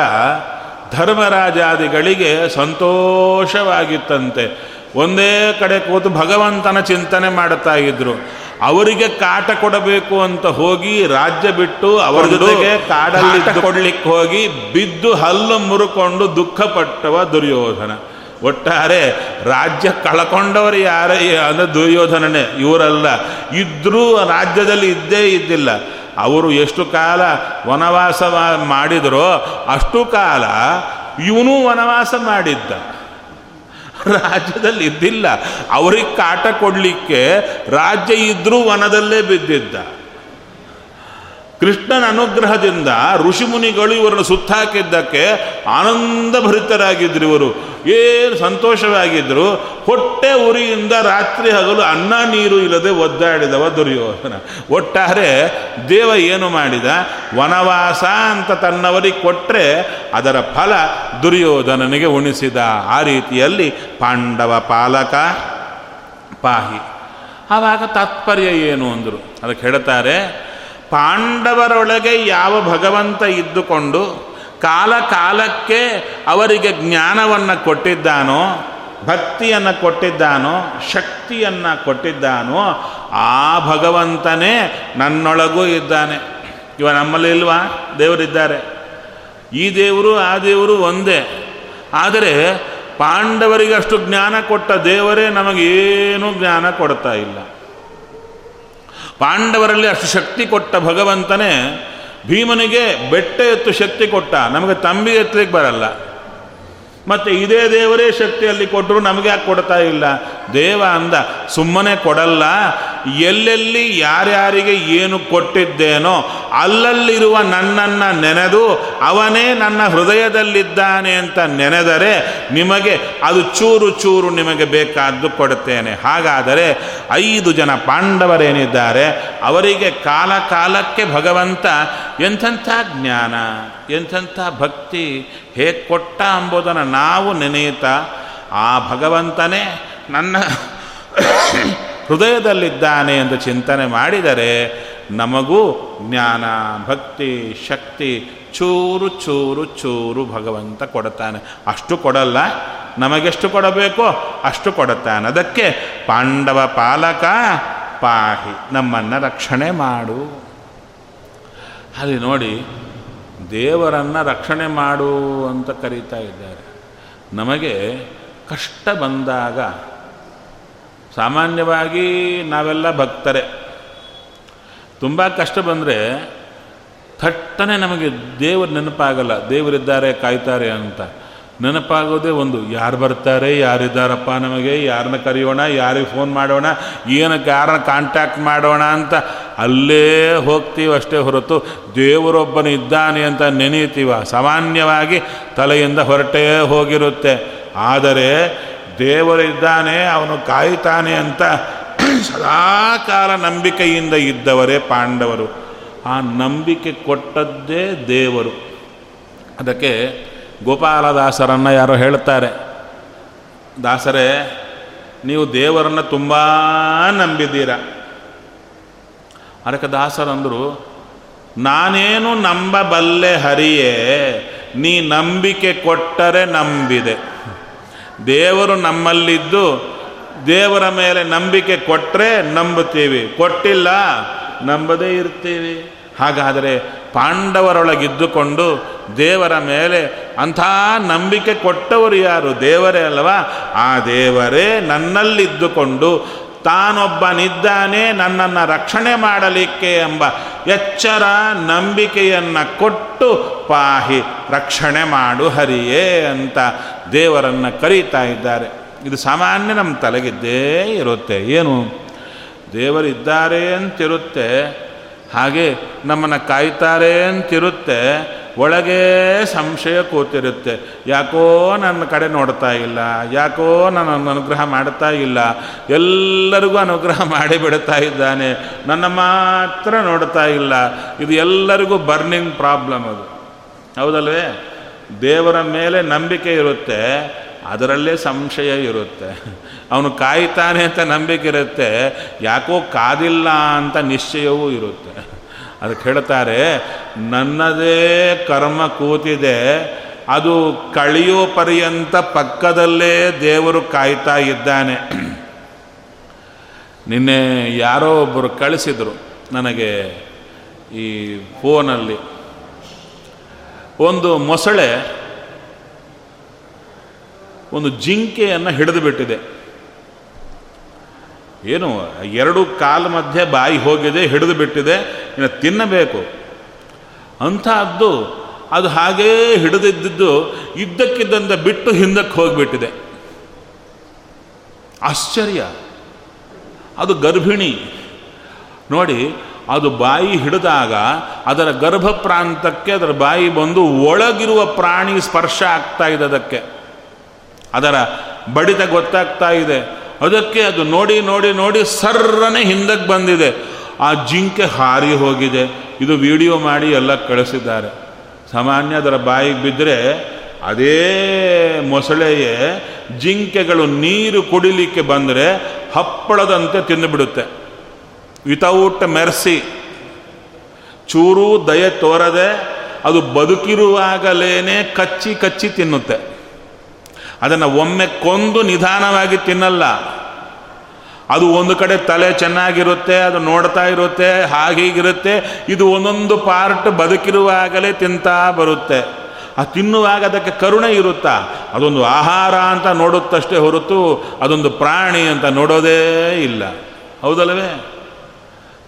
ಧರ್ಮರಾಜಾದಿಗಳಿಗೆ ಸಂತೋಷವಾಗಿತ್ತಂತೆ. ಒಂದೇ ಕಡೆ ಕೂತು ಭಗವಂತನ ಚಿಂತನೆ ಮಾಡುತ್ತಾ ಇದ್ರು. ಅವರಿಗೆ ಕಾಟ ಕೊಡಬೇಕು ಅಂತ ಹೋಗಿ ರಾಜ್ಯ ಬಿಟ್ಟು ಅವರ ಜೊತೆಗೆ ಕಾಡಲ್ಲಿ ಕೊಡ್ಲಿಕ್ಕೆ ಹೋಗಿ ಬಿದ್ದು ಹಲ್ಲು ಮುರುಕೊಂಡು ದುಃಖಪಟ್ಟವ ದುರ್ಯೋಧನ. ಒಟ್ಟಾರೆ ರಾಜ್ಯ ಕಳಕೊಂಡವರು ಯಾರ ಅಂದರೆ ದುರ್ಯೋಧನನೇ ಇವರಲ್ಲ. ಇದ್ರೂ ರಾಜ್ಯದಲ್ಲಿ ಇದ್ದೇ ಇದ್ದಿಲ್ಲ. ಅವರು ಎಷ್ಟು ಕಾಲ ವನವಾಸ ಮಾಡಿದರೋ ಅಷ್ಟು ಕಾಲ ಇವನು ವನವಾಸ ಮಾಡಿದ್ದ. ರಾಜ್ಯದಲ್ಲಿ ಇದ್ದಿಲ್ಲ. ಅವ್ರಿಗೆ ಕಾಟ ಕೊಡಲಿಕ್ಕೆ ರಾಜ್ಯ ಇದ್ರೂ ವನದಲ್ಲೇ ಬಿದ್ದಿದ್ದ. ಕೃಷ್ಣನ ಅನುಗ್ರಹದಿಂದ ಋಷಿಮುನಿಗಳು ಇವರನ್ನು ಸುತ್ತಾಕಿದ್ದಕ್ಕೆ ಆನಂದ ಭರಿತರಾಗಿದ್ದರು ಇವರು. ಏನು ಸಂತೋಷವಾಗಿದ್ದರು ಹೊಟ್ಟೆ ಉರಿಯಿಂದ ರಾತ್ರಿ ಹಗಲು ಅನ್ನ ನೀರು ಇಲ್ಲದೆ ಒದ್ದಾಡಿದವ ದುರ್ಯೋಧನ. ಒಟ್ಟಾರೆ ದೇವ ಏನು ಮಾಡಿದ? ವನವಾಸ ಅಂತ ತನ್ನವರಿಗೆ ಕೊಟ್ಟರೆ ಅದರ ಫಲ ದುರ್ಯೋಧನನಿಗೆ ಉಣಿಸಿದ. ಆ ರೀತಿಯಲ್ಲಿ ಪಾಂಡವ ಪಾಲಕ ಪಾಹಿ. ಆವಾಗ ತಾತ್ಪರ್ಯ ಏನು ಅಂದರು? ಅದಕ್ಕೆ ಹೇಳ್ತಾರೆ ಪಾಂಡವರೊಳಗೆ ಯಾವ ಭಗವಂತ ಇದ್ದುಕೊಂಡು ಕಾಲ ಕಾಲಕ್ಕೆ ಅವರಿಗೆ ಜ್ಞಾನವನ್ನು ಕೊಟ್ಟಿದ್ದಾನೋ, ಭಕ್ತಿಯನ್ನು ಕೊಟ್ಟಿದ್ದಾನೋ, ಶಕ್ತಿಯನ್ನು ಕೊಟ್ಟಿದ್ದಾನೋ, ಆ ಭಗವಂತನೇ ನನ್ನೊಳಗೂ ಇದ್ದಾನೆ. ಇವ ನಮ್ಮಲ್ಲಿ ಇಲ್ವಾ? ದೇವರಿದ್ದಾರೆ. ಈ ದೇವರು, ಆ ದೇವರು ಒಂದೇ. ಆದರೆ ಪಾಂಡವರಿಗಷ್ಟು ಜ್ಞಾನ ಕೊಟ್ಟ ದೇವರೇ ನಮಗೇನು ಜ್ಞಾನ ಕೊಡ್ತಾ ಇಲ್ಲ. ಪಾಂಡವರಲ್ಲಿ ಅಷ್ಟು ಶಕ್ತಿ ಕೊಟ್ಟ ಭಗವಂತನೇ ಭೀಮನಿಗೆ ಬೆಟ್ಟ ಎತ್ತು ಶಕ್ತಿ ಕೊಟ್ಟ. ನಮಗೆ ತಂಬಿ ಎತ್ತಲಿಕ್ಕೆ ಬರಲ್ಲ. ಮತ್ತು ಇದೇ ದೇವರೇ ಶಕ್ತಿಯಲ್ಲಿ ಕೊಟ್ಟರು ನಮಗೆ ಯಾಕೆ ಕೊಡ್ತಾ ಇಲ್ಲ? ದೇವ ಅಂದ, ಸುಮ್ಮನೆ ಕೊಡಲ್ಲ. ಎಲ್ಲೆಲ್ಲಿ ಯಾರ್ಯಾರಿಗೆ ಏನು ಕೊಟ್ಟಿದ್ದೇನೋ ಅಲ್ಲಲ್ಲಿರುವ ನನ್ನನ್ನು ನೆನೆದು ಅವನೇ ನನ್ನ ಹೃದಯದಲ್ಲಿದ್ದಾನೆ ಅಂತ ನೆನೆದರೆ ನಿಮಗೆ ಅದು ಚೂರು ಚೂರು ನಿಮಗೆ ಬೇಕಾದ್ದು ಕೊಡುತ್ತೇನೆ. ಹಾಗಾದರೆ ಐದು ಜನ ಪಾಂಡವರೇನಿದ್ದಾರೆ, ಅವರಿಗೆ ಕಾಲ ಕಾಲಕ್ಕೆ ಭಗವಂತ ಎಂಥೆಂಥ ಜ್ಞಾನ, ಎಂಥೆಂಥ ಭಕ್ತಿ ಹೇಗೆ ಕೊಟ್ಟ ಅಂಬೋದನ್ನು ನಾವು ನೆನೆಯುತ್ತಾ ಆ ಭಗವಂತನೇ ನನ್ನ ಹೃದಯದಲ್ಲಿದ್ದಾನೆ ಎಂದು ಚಿಂತನೆ ಮಾಡಿದರೆ ನಮಗೂ ಜ್ಞಾನ, ಭಕ್ತಿ, ಶಕ್ತಿ ಚೂರು ಚೂರು ಚೂರು ಭಗವಂತ ಕೊಡುತ್ತಾನೆ. ಅಷ್ಟು ಕೊಡಲ್ಲ, ನಮಗೆಷ್ಟು ಕೊಡಬೇಕೋ ಅಷ್ಟು ಕೊಡುತ್ತಾನೆ. ಅದಕ್ಕೆ ಪಾಂಡವ ಪಾಲಕ ಪಾಹಿ, ನಮ್ಮನ್ನು ರಕ್ಷಣೆ ಮಾಡು. ಅಲ್ಲಿ ನೋಡಿ, ದೇವರನ್ನು ರಕ್ಷಣೆ ಮಾಡು ಅಂತ ಕರೀತಾ ಇದ್ದಾರೆ. ನಮಗೆ ಕಷ್ಟ ಬಂದಾಗ ಸಾಮಾನ್ಯವಾಗಿ ನಾವೆಲ್ಲ ಭಕ್ತರೆ. ತುಂಬ ಕಷ್ಟ ಬಂದರೆ ಥಟ್ಟನೆ ನಮಗೆ ದೇವರು ನೆನಪಾಗಲ್ಲ, ದೇವರಿದ್ದಾರೆ, ಕಾಯ್ತಾರೆ ಅಂತ. ನೆನಪಾಗೋದೇ ಒಂದು, ಯಾರು ಬರ್ತಾರೆ, ಯಾರಿದ್ದಾರಪ್ಪ ನಮಗೆ ಯಾರನ್ನ ಕರೆಯೋಣ, ಯಾರಿಗೆ ಫೋನ್ ಮಾಡೋಣ ಏನಕ್ಕೆ ಯಾರನ್ನ ಕಾಂಟ್ಯಾಕ್ಟ್ ಮಾಡೋಣ ಅಂತ ಅಲ್ಲೇ ಹೋಗ್ತೀವಷ್ಟೇ ಹೊರತು ದೇವರೊಬ್ಬನು ಇದ್ದಾನೆ ಅಂತ ನೆನೆಯುತ್ತೀವ ಸಾಮಾನ್ಯವಾಗಿ ತಲೆಯಿಂದ ಹೊರಟೇ ಹೋಗಿರುತ್ತೆ. ಆದರೆ ದೇವರಿದ್ದಾನೆ, ಅವನು ಕಾಯುತ್ತಾನೆ ಅಂತ ಸದಾಕಾಲ ನಂಬಿಕೆಯಿಂದ ಇದ್ದವರೇ ಪಾಂಡವರು. ಆ ನಂಬಿಕೆ ಕೊಟ್ಟದ್ದೇ ದೇವರು. ಅದಕ್ಕೆ ಗೋಪಾಲದಾಸರನ್ನು ಯಾರೋ ಹೇಳ್ತಾರೆ, ದಾಸರೇ, ನೀವು ದೇವರನ್ನು ತುಂಬ ನಂಬಿದ್ದೀರ? ಅದಕ್ಕೆ ದಾಸರಂದರು ನಾನೇನು ನಂಬಬಲ್ಲೆ ಹರಿಯೇ, ನೀ ನಂಬಿಕೆ ಕೊಟ್ಟರೆ ನಂಬಿದೆ. ದೇವರು ನಮ್ಮಲ್ಲಿದ್ದು, ದೇವರ ಮೇಲೆ ನಂಬಿಕೆ ಕೊಟ್ಟರೆ ನಂಬುತ್ತೀವಿ. ಕೊಟ್ಟಿಲ್ಲ, ನಂಬದೇ ಇರ್ತೀವಿ ಹಾಗಾದರೆ ಪಾಂಡವರೊಳಗಿದ್ದುಕೊಂಡು ದೇವರ ಮೇಲೆ ಅಂಥ ನಂಬಿಕೆ ಕೊಟ್ಟವರು ಯಾರು? ದೇವರೇ ಅಲ್ವಾ? ಆ ದೇವರೇ ನನ್ನಲ್ಲಿದ್ದುಕೊಂಡು ತಾನೊಬ್ಬನಿದ್ದಾನೆ ನನ್ನನ್ನು ರಕ್ಷಣೆ ಮಾಡಲಿಕ್ಕೆ ಎಂಬ ಎಚ್ಚರ ನಂಬಿಕೆಯನ್ನು ಕೊಟ್ಟು ಪಾಹಿ ರಕ್ಷಣೆ ಮಾಡು ಹರಿಯೇ ಅಂತ ದೇವರನ್ನು ಕರೀತಾ ಇದ್ದಾರೆ. ಇದು ಸಾಮಾನ್ಯ ನಮ್ಮ ತಲೆಗಿದ್ದೇ ಇರುತ್ತೆ. ಏನು? ದೇವರಿದ್ದಾರೆ ಅಂತಿರುತ್ತೆ. ಹಾಗೆ ನಮ್ಮನ್ನು ಕಾಯ್ತಾರೆ ಅಂತಿರುತ್ತೆ. ಒಳಗೆ ಸಂಶಯ ಕೂತಿರುತ್ತೆ. ಯಾಕೋ ನನ್ನ ಕಡೆ ನೋಡ್ತಾ ಇಲ್ಲ. ಯಾಕೋ ನನ್ನನ್ನು ಅನುಗ್ರಹ ಮಾಡ್ತಾ ಇಲ್ಲ. ಎಲ್ಲರಿಗೂ ಅನುಗ್ರಹ ಮಾಡಿ ಬಿಡ್ತಾ ಇದ್ದಾನೆ. ನನ್ನ ಮಾತ್ರ ನೋಡ್ತಾ ಇಲ್ಲ. ಇದು ಎಲ್ಲರಿಗೂ ಬರ್ನಿಂಗ್ ಪ್ರಾಬ್ಲಮ್ ಅದು. ಹೌದಲ್ವೇ? ದೇವರ ಮೇಲೆ ನಂಬಿಕೆ ಇರುತ್ತೆ. ಅದರಲ್ಲೇ ಸಂಶಯ ಇರುತ್ತೆ. ಅವನು ಕಾಯ್ತಾನೆ ಅಂತ ನಂಬಿಕೆ ಇರುತ್ತೆ. ಯಾಕೋ ಕಾದಿಲ್ಲ ಅಂತ ನಿಶ್ಚಯವೂ ಇರುತ್ತೆ. ಅದಕ್ಕೆ ಹೇಳ್ತಾರೆ ನನ್ನದೇ ಕರ್ಮ ಕೂತಿದೆ, ಅದು ಕಳೆಯೋ ಪರ್ಯಂತ ಪಕ್ಕದಲ್ಲೇ ದೇವರು ಕಾಯ್ತಾ ಇದ್ದಾನೆ. ನಿನ್ನೆ ಯಾರೋ ಒಬ್ಬರು ಕಳಿಸಿದರು ನನಗೆ ಈ ಫೋನಲ್ಲಿ. ಒಂದು ಮೊಸಳೆ ಒಂದು ಜಿಂಕೆಯನ್ನು ಹಿಡಿದು ಬಿಟ್ಟಿದೆ. ಏನು, ಎರಡು ಕಾಲ ಮಧ್ಯೆ ಬಾಯಿ ಹೋಗಿದೆ, ಹಿಡಿದು ಬಿಟ್ಟಿದೆ, ಇನ್ನು ತಿನ್ನಬೇಕು. ಅಂಥದ್ದು ಅದು ಹಾಗೇ ಹಿಡಿದಿದ್ದು, ಇದ್ದಕ್ಕಿದ್ದಂತೆ ಬಿಟ್ಟು ಹಿಂದಕ್ಕೆ ಹೋಗಿಬಿಟ್ಟಿದೆ. ಆಶ್ಚರ್ಯ. ಅದು ಗರ್ಭಿಣಿ. ನೋಡಿ, ಅದು ಬಾಯಿ ಹಿಡಿದಾಗ, ಅದರ ಗರ್ಭ ಪ್ರಾಂತಕ್ಕೆ ಅದರ ಬಾಯಿ ಬಂದು ಒಳಗಿರುವ ಪ್ರಾಣಿ ಸ್ಪರ್ಶ ಆಗ್ತಾ ಇದೆ ಅದಕ್ಕೆ. ಅದರ ಬಡಿತ ಗೊತ್ತಾಗ್ತಾ ಇದೆ. ಅದಕ್ಕೆ ಅದು ನೋಡಿ ನೋಡಿ ನೋಡಿ ಸರ್ರನೆ ಹಿಂದಕ್ಕೆ ಬಂದಿದೆ. ಆ ಜಿಂಕೆ ಹಾರಿ ಹೋಗಿದೆ. ಇದು ವಿಡಿಯೋ ಮಾಡಿ ಎಲ್ಲ ಕಳಿಸಿದ್ದಾರೆ. ಸಾಮಾನ್ಯ ಅದರ ಬಾಯಿಗೆ ಬಿದ್ದರೆ ಅದೇ ಮೊಸಳೆಯೇ ಜಿಂಕೆಗಳು ನೀರು ಕುಡಿಲಿಕ್ಕೆ ಬಂದರೆ ಹಪ್ಪಳದಂತೆ ತಿಂದುಬಿಡುತ್ತೆ. ವಿತೌಟ್ ಮೆರ್ಸಿ ಚೂರು ದಯೆ ತೋರದೆ ಅದು ಬದುಕಿರುವಾಗಲೇ ಕಚ್ಚಿ ಕಚ್ಚಿ ತಿನ್ನುತ್ತೆ. ಅದನ್ನು ಒಮ್ಮೆ ಕೊಂದು ನಿಧಾನವಾಗಿ ತಿನ್ನಲ್ಲ. ಅದು ಒಂದು ಕಡೆ ತಲೆ ಚೆನ್ನಾಗಿರುತ್ತೆ, ಅದು ನೋಡ್ತಾ ಇರುತ್ತೆ, ಹಾಗೀಗಿರುತ್ತೆ, ಇದು ಒಂದೊಂದು ಪಾರ್ಟ್ ಬದುಕಿರುವಾಗಲೇ ತಿಂತಾ ಬರುತ್ತೆ. ಆ ತಿನ್ನುವಾಗ ಅದಕ್ಕೆ ಕರುಣೆ ಇರುತ್ತಾ? ಅದೊಂದು ಆಹಾರ ಅಂತ ನೋಡುತ್ತಷ್ಟೇ ಹೊರತು ಅದೊಂದು ಪ್ರಾಣಿ ಅಂತ ನೋಡೋದೇ ಇಲ್ಲ. ಹೌದಲ್ಲವೇ?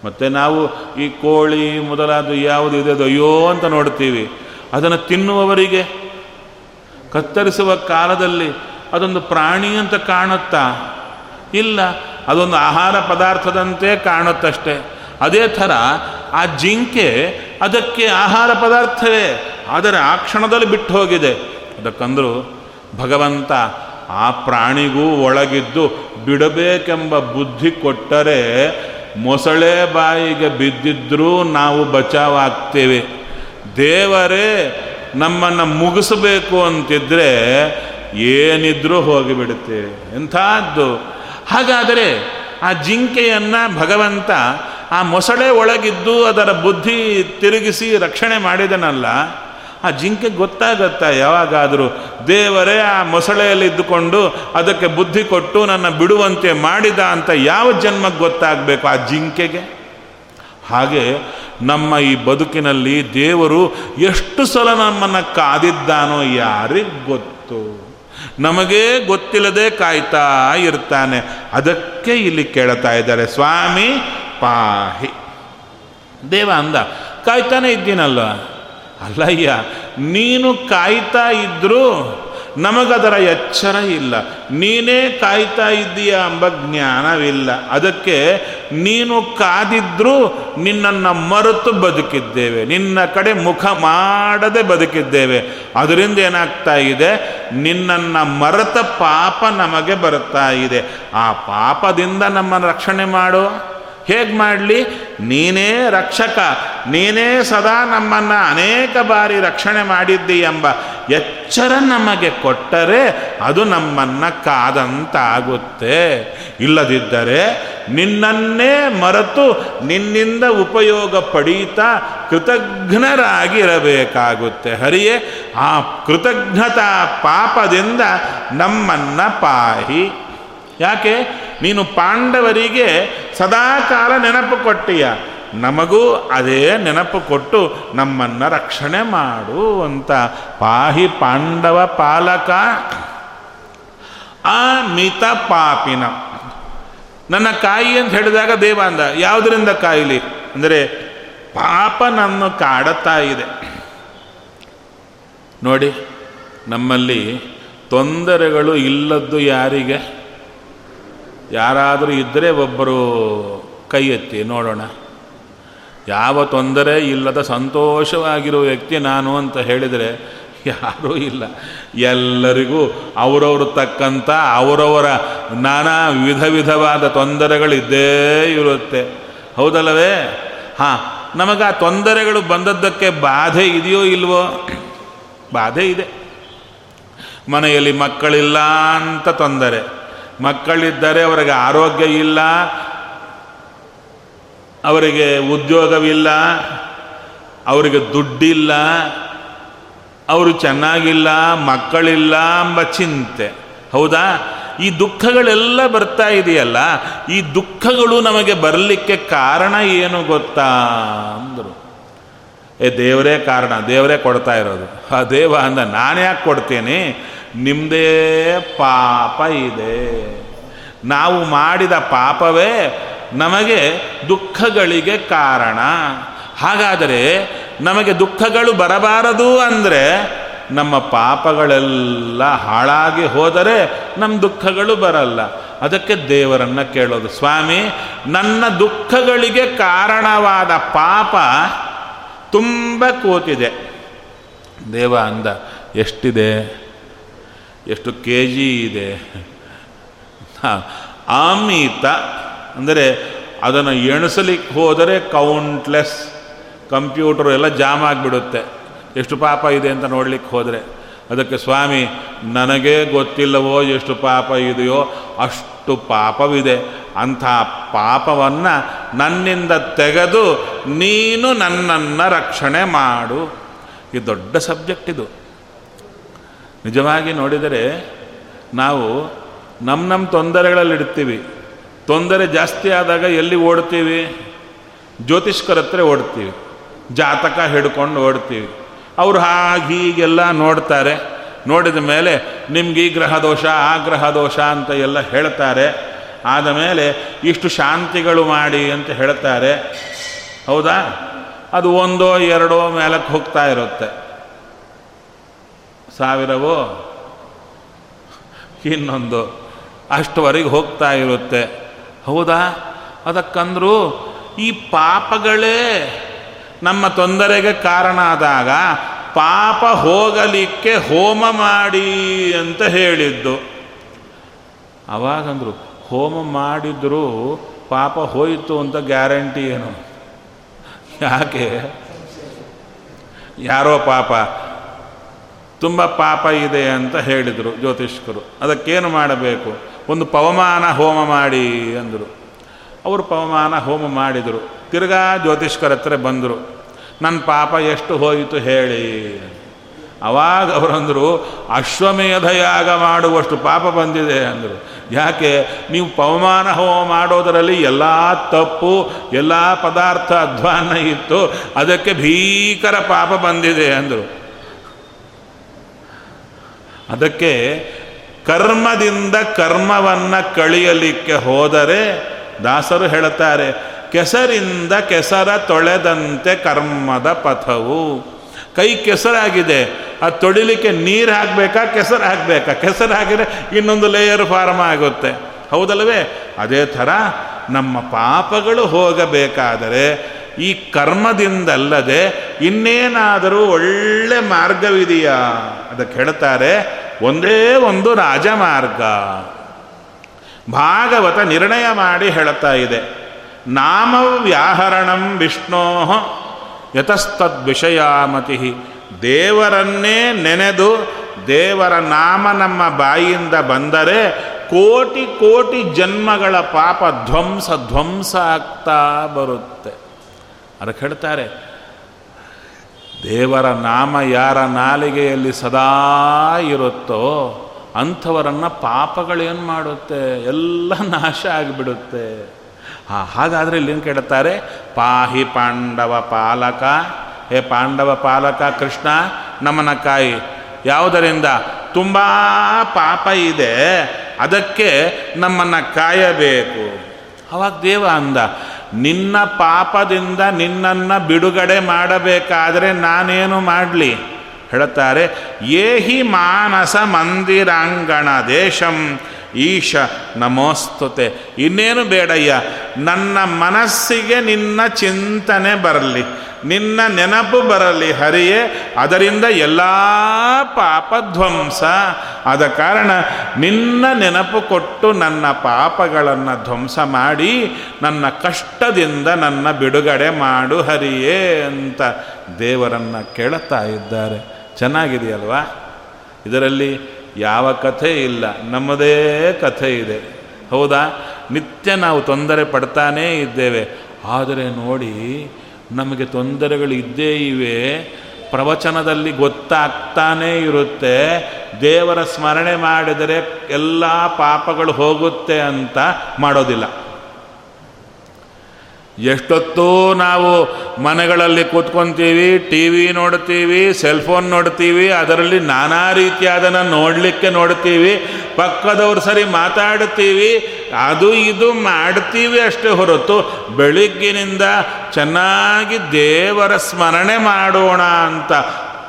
ಮತ್ತು ನಾವು ಈ ಕೋಳಿ ಮೊದಲಾದ ಯಾವುದು ಇದೆ ಅಯ್ಯೋ ಅಂತ ನೋಡ್ತೀವಿ. ಅದನ್ನು ತಿನ್ನುವವರಿಗೆ, ಕತ್ತರಿಸುವ ಕಾಲದಲ್ಲಿ ಅದೊಂದು ಪ್ರಾಣಿ ಅಂತ ಕಾಣುತ್ತಾ? ಇಲ್ಲ. ಅದೊಂದು ಆಹಾರ ಪದಾರ್ಥದಂತೆ ಕಾಣುತ್ತಷ್ಟೇ. ಅದೇ ಥರ ಆ ಜಿಂಕೆ ಅದಕ್ಕೆ ಆಹಾರ ಪದಾರ್ಥವೇ. ಆದರೆ ಆ ಕ್ಷಣದಲ್ಲಿ ಬಿಟ್ಟು ಹೋಗಿದೆ. ಅದಕ್ಕಂದರೂ ಭಗವಂತ ಆ ಪ್ರಾಣಿಗೂ ಒಳಗಿದ್ದು ಬಿಡಬೇಕೆಂಬ ಬುದ್ಧಿ ಕೊಟ್ಟರೆ ಮೊಸಳೆ ಬಾಯಿಗೆ ಬಿದ್ದಿದ್ರೂ ನಾವು ಬಚಾವಾಗ್ತೇವೆ. ದೇವರೇ, ನಮ್ಮನ್ನು ಮುಗಿಸಬೇಕು ಅಂತಿದ್ರೆ ಏನಿದ್ರೂ ಹೋಗಿಬಿಡುತ್ತೇವೆ. ಎಂಥದ್ದು ಹಾಗಾದರೆ ಆ ಜಿಂಕೆಯನ್ನು ಭಗವಂತ ಆ ಮೊಸಳೆ ಒಳಗಿದ್ದು ಅದರ ಬುದ್ಧಿ ತಿರುಗಿಸಿ ರಕ್ಷಣೆ ಮಾಡಿದನಲ್ಲ, ಆ ಜಿಂಕೆ ಗೊತ್ತಾಗತ್ತಾ ಯಾವಾಗಾದರೂ? ದೇವರೇ, ಆ ಮೊಸಳೆಯಲ್ಲಿ ಇದ್ದುಕೊಂಡು ಅದಕ್ಕೆ ಬುದ್ಧಿ ಕೊಟ್ಟು ನನ್ನ ಬಿಡುವಂತೆ ಮಾಡಿದ ಅಂತ ಯಾವ ಜನ್ಮಕ್ಕೆ ಗೊತ್ತಾಗಬೇಕು ಆ ಜಿಂಕೆಗೆ? ಹಾಗೆ ನಮ್ಮ ಈ ಬದುಕಿನಲ್ಲಿ ದೇವರು ಎಷ್ಟು ಸಲ ನಮ್ಮನ್ನು ಕಾದಿದ್ದಾನೋ ಯಾರಿಗೆ ಗೊತ್ತು? ನಮಗೇ ಗೊತ್ತಿಲ್ಲದೆ ಕಾಯ್ತಾ ಇರ್ತಾನೆ. ಅದಕ್ಕೆ ಇಲ್ಲಿ ಕೇಳ್ತಾ ಇದ್ದಾರೆ, ಸ್ವಾಮಿ ಪಾಹಿ. ದೇವ ಅಂದ, ಕಾಯ್ತಾನೆ ಇದ್ದೀನಲ್ಲ. ಅಲ್ಲಯ್ಯ, ನೀನು ಕಾಯ್ತಾ ಇದ್ರೂ ನಮಗದರ ಎಚ್ಚರ ಇಲ್ಲ. ನೀನೇ ಕಾಯ್ತಾ ಇದ್ದೀಯ ಎಂಬ ಜ್ಞಾನವಿಲ್ಲ. ಅದಕ್ಕೆ ನೀನು ಕಾದಿದ್ರೂ ನಿನ್ನನ್ನು ಮರೆತು ಬದುಕಿದ್ದೇವೆ. ನಿನ್ನ ಕಡೆ ಮುಖ ಮಾಡದೆ ಬದುಕಿದ್ದೇವೆ. ಅದರಿಂದ ಏನಾಗ್ತಾ ಇದೆ? ನಿನ್ನನ್ನು ಮರೆತ ಪಾಪ ನಮಗೆ ಬರ್ತಾ ಇದೆ. ಆ ಪಾಪದಿಂದ ನಮ್ಮನ್ನು ರಕ್ಷಣೆ ಮಾಡು. ಹೇಗೆ ಮಾಡಲಿ? ನೀನೇ ರಕ್ಷಕ, ನೀನೇ ಸದಾ ನಮ್ಮನ್ನು ಅನೇಕ ಬಾರಿ ರಕ್ಷಣೆ ಮಾಡಿದ್ದಿ ಎಂಬ ಎಚ್ಚರ ನಮಗೆ ಕೊಟ್ಟರೆ ಅದು ನಮ್ಮನ್ನು ಕಾದಂತಾಗುತ್ತೆ. ಇಲ್ಲದಿದ್ದರೆ ನಿನ್ನನ್ನೇ ಮರೆತು ನಿನ್ನಿಂದ ಉಪಯೋಗ ಪಡೀತಾ ಕೃತಜ್ಞರಾಗಿರಬೇಕಾಗುತ್ತೆ. ಹರಿಯೇ, ಆ ಕೃತಜ್ಞತಾ ಪಾಪದಿಂದ ನಮ್ಮನ್ನು ಪಾಹಿ. ಯಾಕೆ? ನೀನು ಪಾಂಡವರಿಗೆ ಸದಾಕಾಲ ನೆನಪು ಕೊಟ್ಟಿಯ. ನಮಗೂ ಅದೇ ನೆನಪು ಕೊಟ್ಟು ನಮ್ಮನ್ನು ರಕ್ಷಣೆ ಮಾಡು ಅಂತ. ಪಾಹಿ ಪಾಂಡವ ಪಾಲಕ, ಆ ಪಾಪಿನ. ನನ್ನ ಕಾಯಿ ಅಂತ ಹೇಳಿದಾಗ ದೇವ ಅಂದ, ಯಾವುದರಿಂದ ಕಾಯಿಲಿ? ಅಂದರೆ ಪಾಪ ನನ್ನ ಕಾಡುತ್ತಾ ಇದೆ. ನೋಡಿ, ನಮ್ಮಲ್ಲಿ ತೊಂದರೆಗಳು ಇಲ್ಲದ್ದು ಯಾರಿಗೆ? ಯಾರಾದರೂ ಇದ್ದರೆ ಒಬ್ಬರು ಕೈ ಎತ್ತಿ, ನೋಡೋಣ. ಯಾವ ತೊಂದರೆ ಇಲ್ಲದ ಸಂತೋಷವಾಗಿರೋ ವ್ಯಕ್ತಿ ನಾನು ಅಂತ ಹೇಳಿದರೆ ಯಾರೂ ಇಲ್ಲ. ಎಲ್ಲರಿಗೂ ಅವರವರು ತಕ್ಕಂಥ ಅವರವರ ನಾನಾ ವಿಧ ವಿಧವಾದ ತೊಂದರೆಗಳಿದ್ದೇ ಇರುತ್ತೆ. ಹೌದಲ್ಲವೇ? ಹಾಂ, ನಮಗೆ ಆ ತೊಂದರೆಗಳು ಬಂದದ್ದಕ್ಕೆ ಬಾಧೆ ಇದೆಯೋ ಇಲ್ವೋ? ಬಾಧೆ ಇದೆ. ಮನೆಯಲ್ಲಿ ಮಕ್ಕಳಿಲ್ಲ ಅಂತ ತೊಂದರೆ. ಮಕ್ಕಳಿದ್ದರೆ ಅವರಿಗೆ ಆರೋಗ್ಯ ಇಲ್ಲ, ಅವರಿಗೆ ಉದ್ಯೋಗವಿಲ್ಲ, ಅವರಿಗೆ ದುಡ್ಡಿಲ್ಲ, ಅವರು ಚೆನ್ನಾಗಿಲ್ಲ, ಮಕ್ಕಳಿಲ್ಲ ಎಂಬ ಚಿಂತೆ. ಹೌದಾ? ಈ ದುಃಖಗಳೆಲ್ಲ ಬರ್ತಾ ಇದೆಯಲ್ಲ, ಈ ದುಃಖಗಳು ನಮಗೆ ಬರಲಿಕ್ಕೆ ಕಾರಣ ಏನು ಗೊತ್ತಾ ಅಂದರು. ಏ, ದೇವರೇ ಕಾರಣ, ದೇವರೇ ಕೊಡ್ತಾ ಇರೋದು. ಆ ದೇವ ಅಂದ ನಾನು ಯಾಕೆ ಕೊಡ್ತೀನಿ? ನಿಮ್ಮದೇ ಪಾಪ ಇದೆ. ನಾವು ಮಾಡಿದ ಪಾಪವೇ ನಮಗೆ ದುಃಖಗಳಿಗೆ ಕಾರಣ. ಹಾಗಾದರೆ ನಮಗೆ ದುಃಖಗಳು ಬರಬಾರದು ಅಂದರೆ ನಮ್ಮ ಪಾಪಗಳೆಲ್ಲ ಹಾಳಾಗಿ ಹೋದರೆ ನಮ್ಮ ದುಃಖಗಳು ಬರಲ್ಲ. ಅದಕ್ಕೆ ದೇವರನ್ನು ಕೇಳೋದು. ಸ್ವಾಮಿ, ನನ್ನ ದುಃಖಗಳಿಗೆ ಕಾರಣವಾದ ಪಾಪ ತುಂಬ ಕೂತಿದೆ. ದೇವ ಅಂದ, ಎಷ್ಟಿದೆ? ಎಷ್ಟು ಕೆ ಜಿ ಇದೆ ಆಮಿತ, ಅಂದರೆ ಅದನ್ನು ಎಣಿಸಲಿಕ್ಕೆ ಹೋದರೆ ಕೌಂಟ್ಲೆಸ್ ಕಂಪ್ಯೂಟರ್ ಎಲ್ಲ ಜಾಮ್ ಆಗಿಬಿಡುತ್ತೆ. ಎಷ್ಟು ಪಾಪ ಇದೆ ಅಂತ ನೋಡಲಿಕ್ಕೆ ಹೋದರೆ. ಅದಕ್ಕೆ ಸ್ವಾಮಿ, ನನಗೇ ಗೊತ್ತಿಲ್ಲವೋ ಎಷ್ಟು ಪಾಪ ಇದೆಯೋ ಅಷ್ಟು ಪಾಪವಿದೆ. ಅಂಥ ಪಾಪವನ್ನು ನನ್ನಿಂದ ತೆಗೆದು ನೀನು ನನ್ನನ್ನು ರಕ್ಷಣೆ ಮಾಡು. ಇದು ದೊಡ್ಡ ಸಬ್ಜೆಕ್ಟ್ ಇದು. ನಿಜವಾಗಿ ನೋಡಿದರೆ ನಾವು ನಮ್ಮ ನಮ್ಮ ತೊಂದರೆಗಳಲ್ಲಿ ಇಡ್ತೀವಿ. ತೊಂದರೆ ಜಾಸ್ತಿ ಆದಾಗ ಎಲ್ಲಿ ಓಡ್ತೀವಿ? ಜ್ಯೋತಿಷ್ಕರ ಹತ್ರ ಓಡ್ತೀವಿ. ಜಾತಕ ಹಿಡ್ಕೊಂಡು ಓಡ್ತೀವಿ. ಅವರು ಹಾಗೆ ಹೀಗೆಲ್ಲ ನೋಡ್ತಾರೆ. ನೋಡಿದ ಮೇಲೆ ನಿಮ್ಗೆ ಈ ಗ್ರಹ ದೋಷ, ಆ ಗ್ರಹ ದೋಷ ಅಂತ ಎಲ್ಲ ಹೇಳ್ತಾರೆ. ಆದ ಮೇಲೆ ಇಷ್ಟು ಶಾಂತಿಗಳು ಮಾಡಿ ಅಂತ ಹೇಳ್ತಾರೆ. ಹೌದಾ? ಅದು ಒಂದೋ ಎರಡೋ ಮೇಲಕ್ಕೆ ಹೋಗ್ತಾ ಇರುತ್ತೆ. ಸಾವಿರವೋ? ಇನ್ನೊಂದು. ಅಷ್ಟುವರೆಗೆ ಹೋಗ್ತಾ ಇರುತ್ತೆ. ಹೌದಾ? ಅದಕ್ಕಂದ್ರು ಈ ಪಾಪಗಳೇ ನಮ್ಮ ತೊಂದರೆಗೆ ಕಾರಣ ಆದಾಗ ಪಾಪ ಹೋಗಲಿಕ್ಕೆ ಹೋಮ ಮಾಡಿ ಅಂತ ಹೇಳಿದ್ದು. ಅವಾಗಂದ್ರು ಹೋಮ ಮಾಡಿದ್ರು ಪಾಪ ಹೋಯಿತು ಅಂತ ಗ್ಯಾರಂಟಿ ಏನು? ಯಾಕೆ? ಯಾರೋ ಪಾಪ ತುಂಬ ಪಾಪ ಇದೆ ಅಂತ ಹೇಳಿದರು ಜ್ಯೋತಿಷ್ಕರು. ಅದಕ್ಕೇನು ಮಾಡಬೇಕು? ಒಂದು ಪವಮಾನ ಹೋಮ ಮಾಡಿ ಅಂದರು. ಅವರು ಪವಮಾನ ಹೋಮ ಮಾಡಿದರು. ತಿರ್ಗಾ ಜ್ಯೋತಿಷ್ಕರ ಹತ್ರ ಬಂದರು. ನನ್ನ ಪಾಪ ಎಷ್ಟು ಹೋಯಿತು ಹೇಳಿ. ಅವಾಗ ಅವರಂದರು ಅಶ್ವಮೇಧ ಯಾಗ ಮಾಡುವಷ್ಟು ಪಾಪ ಬಂದಿದೆ ಅಂದರು. ಯಾಕೆ? ನೀವು ಪವಮಾನ ಹೋಮ ಮಾಡೋದರಲ್ಲಿ ಎಲ್ಲ ತಪ್ಪು, ಎಲ್ಲ ಪದಾರ್ಥ ಅಧ್ವಾನ ಇತ್ತು, ಅದಕ್ಕೆ ಭೀಕರ ಪಾಪ ಬಂದಿದೆ ಅಂದರು. ಅದಕ್ಕೆ ಕರ್ಮದಿಂದ ಕರ್ಮವನ್ನು ಕಳಿಯಲಿಕ್ಕೆ ಹೋದರೆ ದಾಸರು ಹೇಳುತ್ತಾರೆ, ಕೆಸರಿಂದ ಕೆಸರ ತೊಳೆದಂತೆ ಕರ್ಮದ ಪಥವು. ಕೈ ಕೆಸರಾಗಿದೆ ಅದು ತೊಳಿಲಿಕ್ಕೆ ನೀರು ಹಾಕಬೇಕಾ, ಕೆಸರು ಹಾಕಬೇಕಾ? ಕೆಸರು ಹಾಕಿದರೆ ಇನ್ನೊಂದು ಲೇಯರ್ ಫಾರ್ಮ್ ಆಗುತ್ತೆ. ಹೌದಲ್ವೇ ಅದೇ ಥರ ನಮ್ಮ ಪಾಪಗಳು ಹೋಗಬೇಕಾದರೆ ಈ ಕರ್ಮದಿಂದಲ್ಲದೆ ಇನ್ನೇನಾದರೂ ಒಳ್ಳೆ ಮಾರ್ಗವಿದೆಯಾ ಅದಕ್ಕೆ ಹೇಳ್ತಾರೆ ಒಂದೇ ಒಂದು ರಾಜಮಾರ್ಗ. ಭಾಗವತ ನಿರ್ಣಯ ಮಾಡಿ ಹೇಳುತ್ತಾ ಇದೆ. ನಾಮವ್ಯಾಹರಣಂ ವಿಷ್ಣೋ ಯತಸ್ತದ್ ವಿಷಯಾಮತಿ. ದೇವರನ್ನೇ ನೆನೆದು ದೇವರ ನಾಮ ನಮ್ಮ ಬಾಯಿಯಿಂದ ಬಂದರೆ ಕೋಟಿ ಕೋಟಿ ಜನ್ಮಗಳ ಪಾಪ ಧ್ವಂಸ ಧ್ವಂಸ ಆಗ್ತಾ ಬರುತ್ತೆ. ಅದಕ್ಕೆ ಹೇಳ್ತಾರೆ, ದೇವರ ನಾಮ ಯಾರ ನಾಲಿಗೆಯಲ್ಲಿ ಸದಾ ಇರುತ್ತೋ ಅಂಥವರನ್ನು ಪಾಪಗಳೇನು ಮಾಡುತ್ತೆ? ಎಲ್ಲ ನಾಶ ಆಗಿಬಿಡುತ್ತೆ. ಹಾಗಾದರೆ ಇಲ್ಲಿ ಏನು ಕೇಳುತ್ತಾರೆ ಪಾಹಿ ಪಾಂಡವ ಪಾಲಕ. ಹೇ ಪಾಂಡವ ಪಾಲಕ ಕೃಷ್ಣ ನಮ್ಮನ ಕಾಯಿ, ಯಾವುದರಿಂದ? ತುಂಬ ಪಾಪ ಇದೆ, ಅದಕ್ಕೆ ನಮ್ಮನ್ನು ಕಾಯಬೇಕು. ಅವಾಗ ದೇವ ಅಂದ ನಿನ್ನ ಪಾಪದಿಂದ ನಿನ್ನನ್ನು ಬಿಡುಗಡೆ ಮಾಡಬೇಕಾದರೆ ನಾನೇನು ಮಾಡಲಿ? ಹೇಳುತ್ತಾರೆ, ಏಹಿ ಮಾನಸ ಮಂದಿರಾಂಗಣ ದೇಶಂ ಈಶ ನಮೋಸ್ತುತೆ. ಇನ್ನೇನು ಬೇಡಯ್ಯ, ನನ್ನ ಮನಸ್ಸಿಗೆ ನಿನ್ನ ಚಿಂತನೆ ಬರಲಿ. ನಿನ್ನ ನೆನಪು ಬರಲಿ ಹರಿಯೇ, ಅದರಿಂದ ಎಲ್ಲ ಪಾಪಧ್ವಂಸ. ಆದ ಕಾರಣ ನಿನ್ನ ನೆನಪು ಕೊಟ್ಟು ನನ್ನ ಪಾಪಗಳನ್ನು ಧ್ವಂಸ ಮಾಡಿ, ನನ್ನ ಕಷ್ಟದಿಂದ ನನ್ನ ಬಿಡುಗಡೆ ಮಾಡು ಹರಿಯೇ ಅಂತ ದೇವರನ್ನು ಕೇಳುತ್ತಾ ಇದ್ದಾರೆ. ಚೆನ್ನಾಗಿದೆಯಲ್ವಾ? ಇದರಲ್ಲಿ ಯಾವ ಕಥೆ ಇಲ್ಲ, ನಮ್ಮದೇ ಕಥೆ ಇದೆ. ಹೌದಾ? ನಿತ್ಯ ನಾವು ತೊಂದರೆ ಪಡ್ತಾನೇ ಇದ್ದೇವೆ. ಆದರೆ ನೋಡಿ ನಮಗೆ ತೊಂದರೆಗಳು ಇದ್ದೇ ಇವೆ, ಪ್ರವಚನದಲ್ಲಿ ಗೊತ್ತಾಗ್ತಾನೇ ಇರುತ್ತೆ, ದೇವರ ಸ್ಮರಣೆ ಮಾಡಿದರೆ ಎಲ್ಲ ಪಾಪಗಳು ಹೋಗುತ್ತೆ ಅಂತ ಮಾಡೋದಿಲ್ಲ. ಎಷ್ಟೊತ್ತೂ ನಾವು ಮನೆಗಳಲ್ಲಿ ಕೂತ್ಕೊತೀವಿ ಟಿ ವಿ ನೋಡ್ತೀವಿ ಸೆಲ್ಫೋನ್ ನೋಡ್ತೀವಿ, ಅದರಲ್ಲಿ ನಾನಾ ರೀತಿಯಾದನ್ನು ನೋಡಲಿಕ್ಕೆ ನೋಡ್ತೀವಿ, ಪಕ್ಕದವ್ರು ಸರಿ ಮಾತಾಡ್ತೀವಿ, ಅದು ಇದು ಮಾಡ್ತೀವಿ ಅಷ್ಟೇ ಹೊರತು ಬೆಳಿಗ್ಗಿನಿಂದ ಚೆನ್ನಾಗಿ ದೇವರ ಸ್ಮರಣೆ ಮಾಡೋಣ ಅಂತ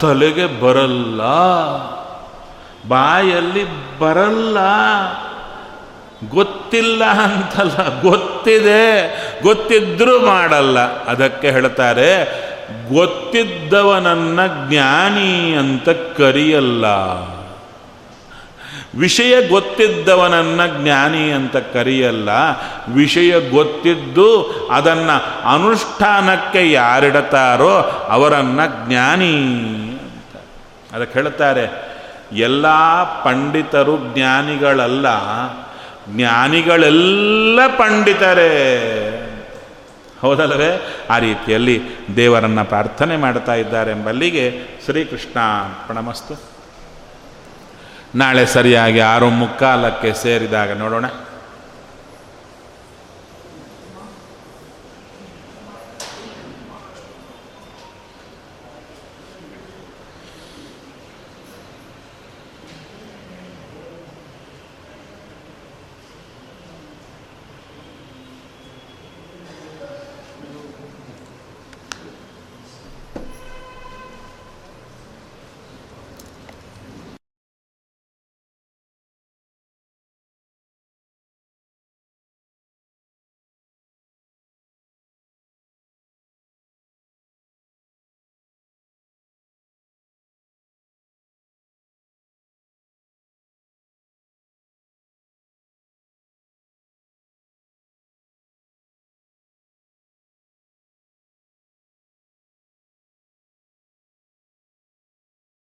ತಲೆಗೆ ಬರಲ್ಲ, ಬಾಯಲ್ಲಿ ಬರಲ್ಲ. ಗೊತ್ತಿಲ್ಲ ಅಂತಲ್ಲ, ಗೊತ್ತಿದೆ, ಗೊತ್ತಿದ್ರೂ ಮಾಡಲ್ಲ. ಅದಕ್ಕೆ ಹೇಳ್ತಾರೆ, ಗೊತ್ತಿದ್ದವನನ್ನ ಜ್ಞಾನಿ ಅಂತ ಕರೆಯಲ್ಲ. ವಿಷಯ ಗೊತ್ತಿದ್ದವನನ್ನ ಜ್ಞಾನಿ ಅಂತ ಕರೆಯಲ್ಲ. ವಿಷಯ ಗೊತ್ತಿದ್ದು ಅದನ್ನು ಅನುಷ್ಠಾನಕ್ಕೆ ಯಾರಿಡತಾರೋ ಅವರನ್ನು ಜ್ಞಾನಿ ಅಂತ. ಅದಕ್ಕೆ ಹೇಳ್ತಾರೆ, ಎಲ್ಲ ಪಂಡಿತರು ಜ್ಞಾನಿಗಳಲ್ಲ. ಜ್ಞಾನಿಗಳೆಲ್ಲ ಪಂಡಿತರೇ. ಹೌದಲ್ಲವೇ? ಆ ರೀತಿಯಲ್ಲಿ ದೇವರನ್ನು ಪ್ರಾರ್ಥನೆ ಮಾಡ್ತಾ ಇದ್ದಾರೆಂಬಲ್ಲಿಗೆ ಶ್ರೀಕೃಷ್ಣ ಪ್ರಣಮಸ್ತು. ನಾಳೆ ಸರಿಯಾಗಿ ಆರು ಮುಕ್ಕಾಲಕ್ಕೆ ಸೇರಿದಾಗ ನೋಡೋಣ.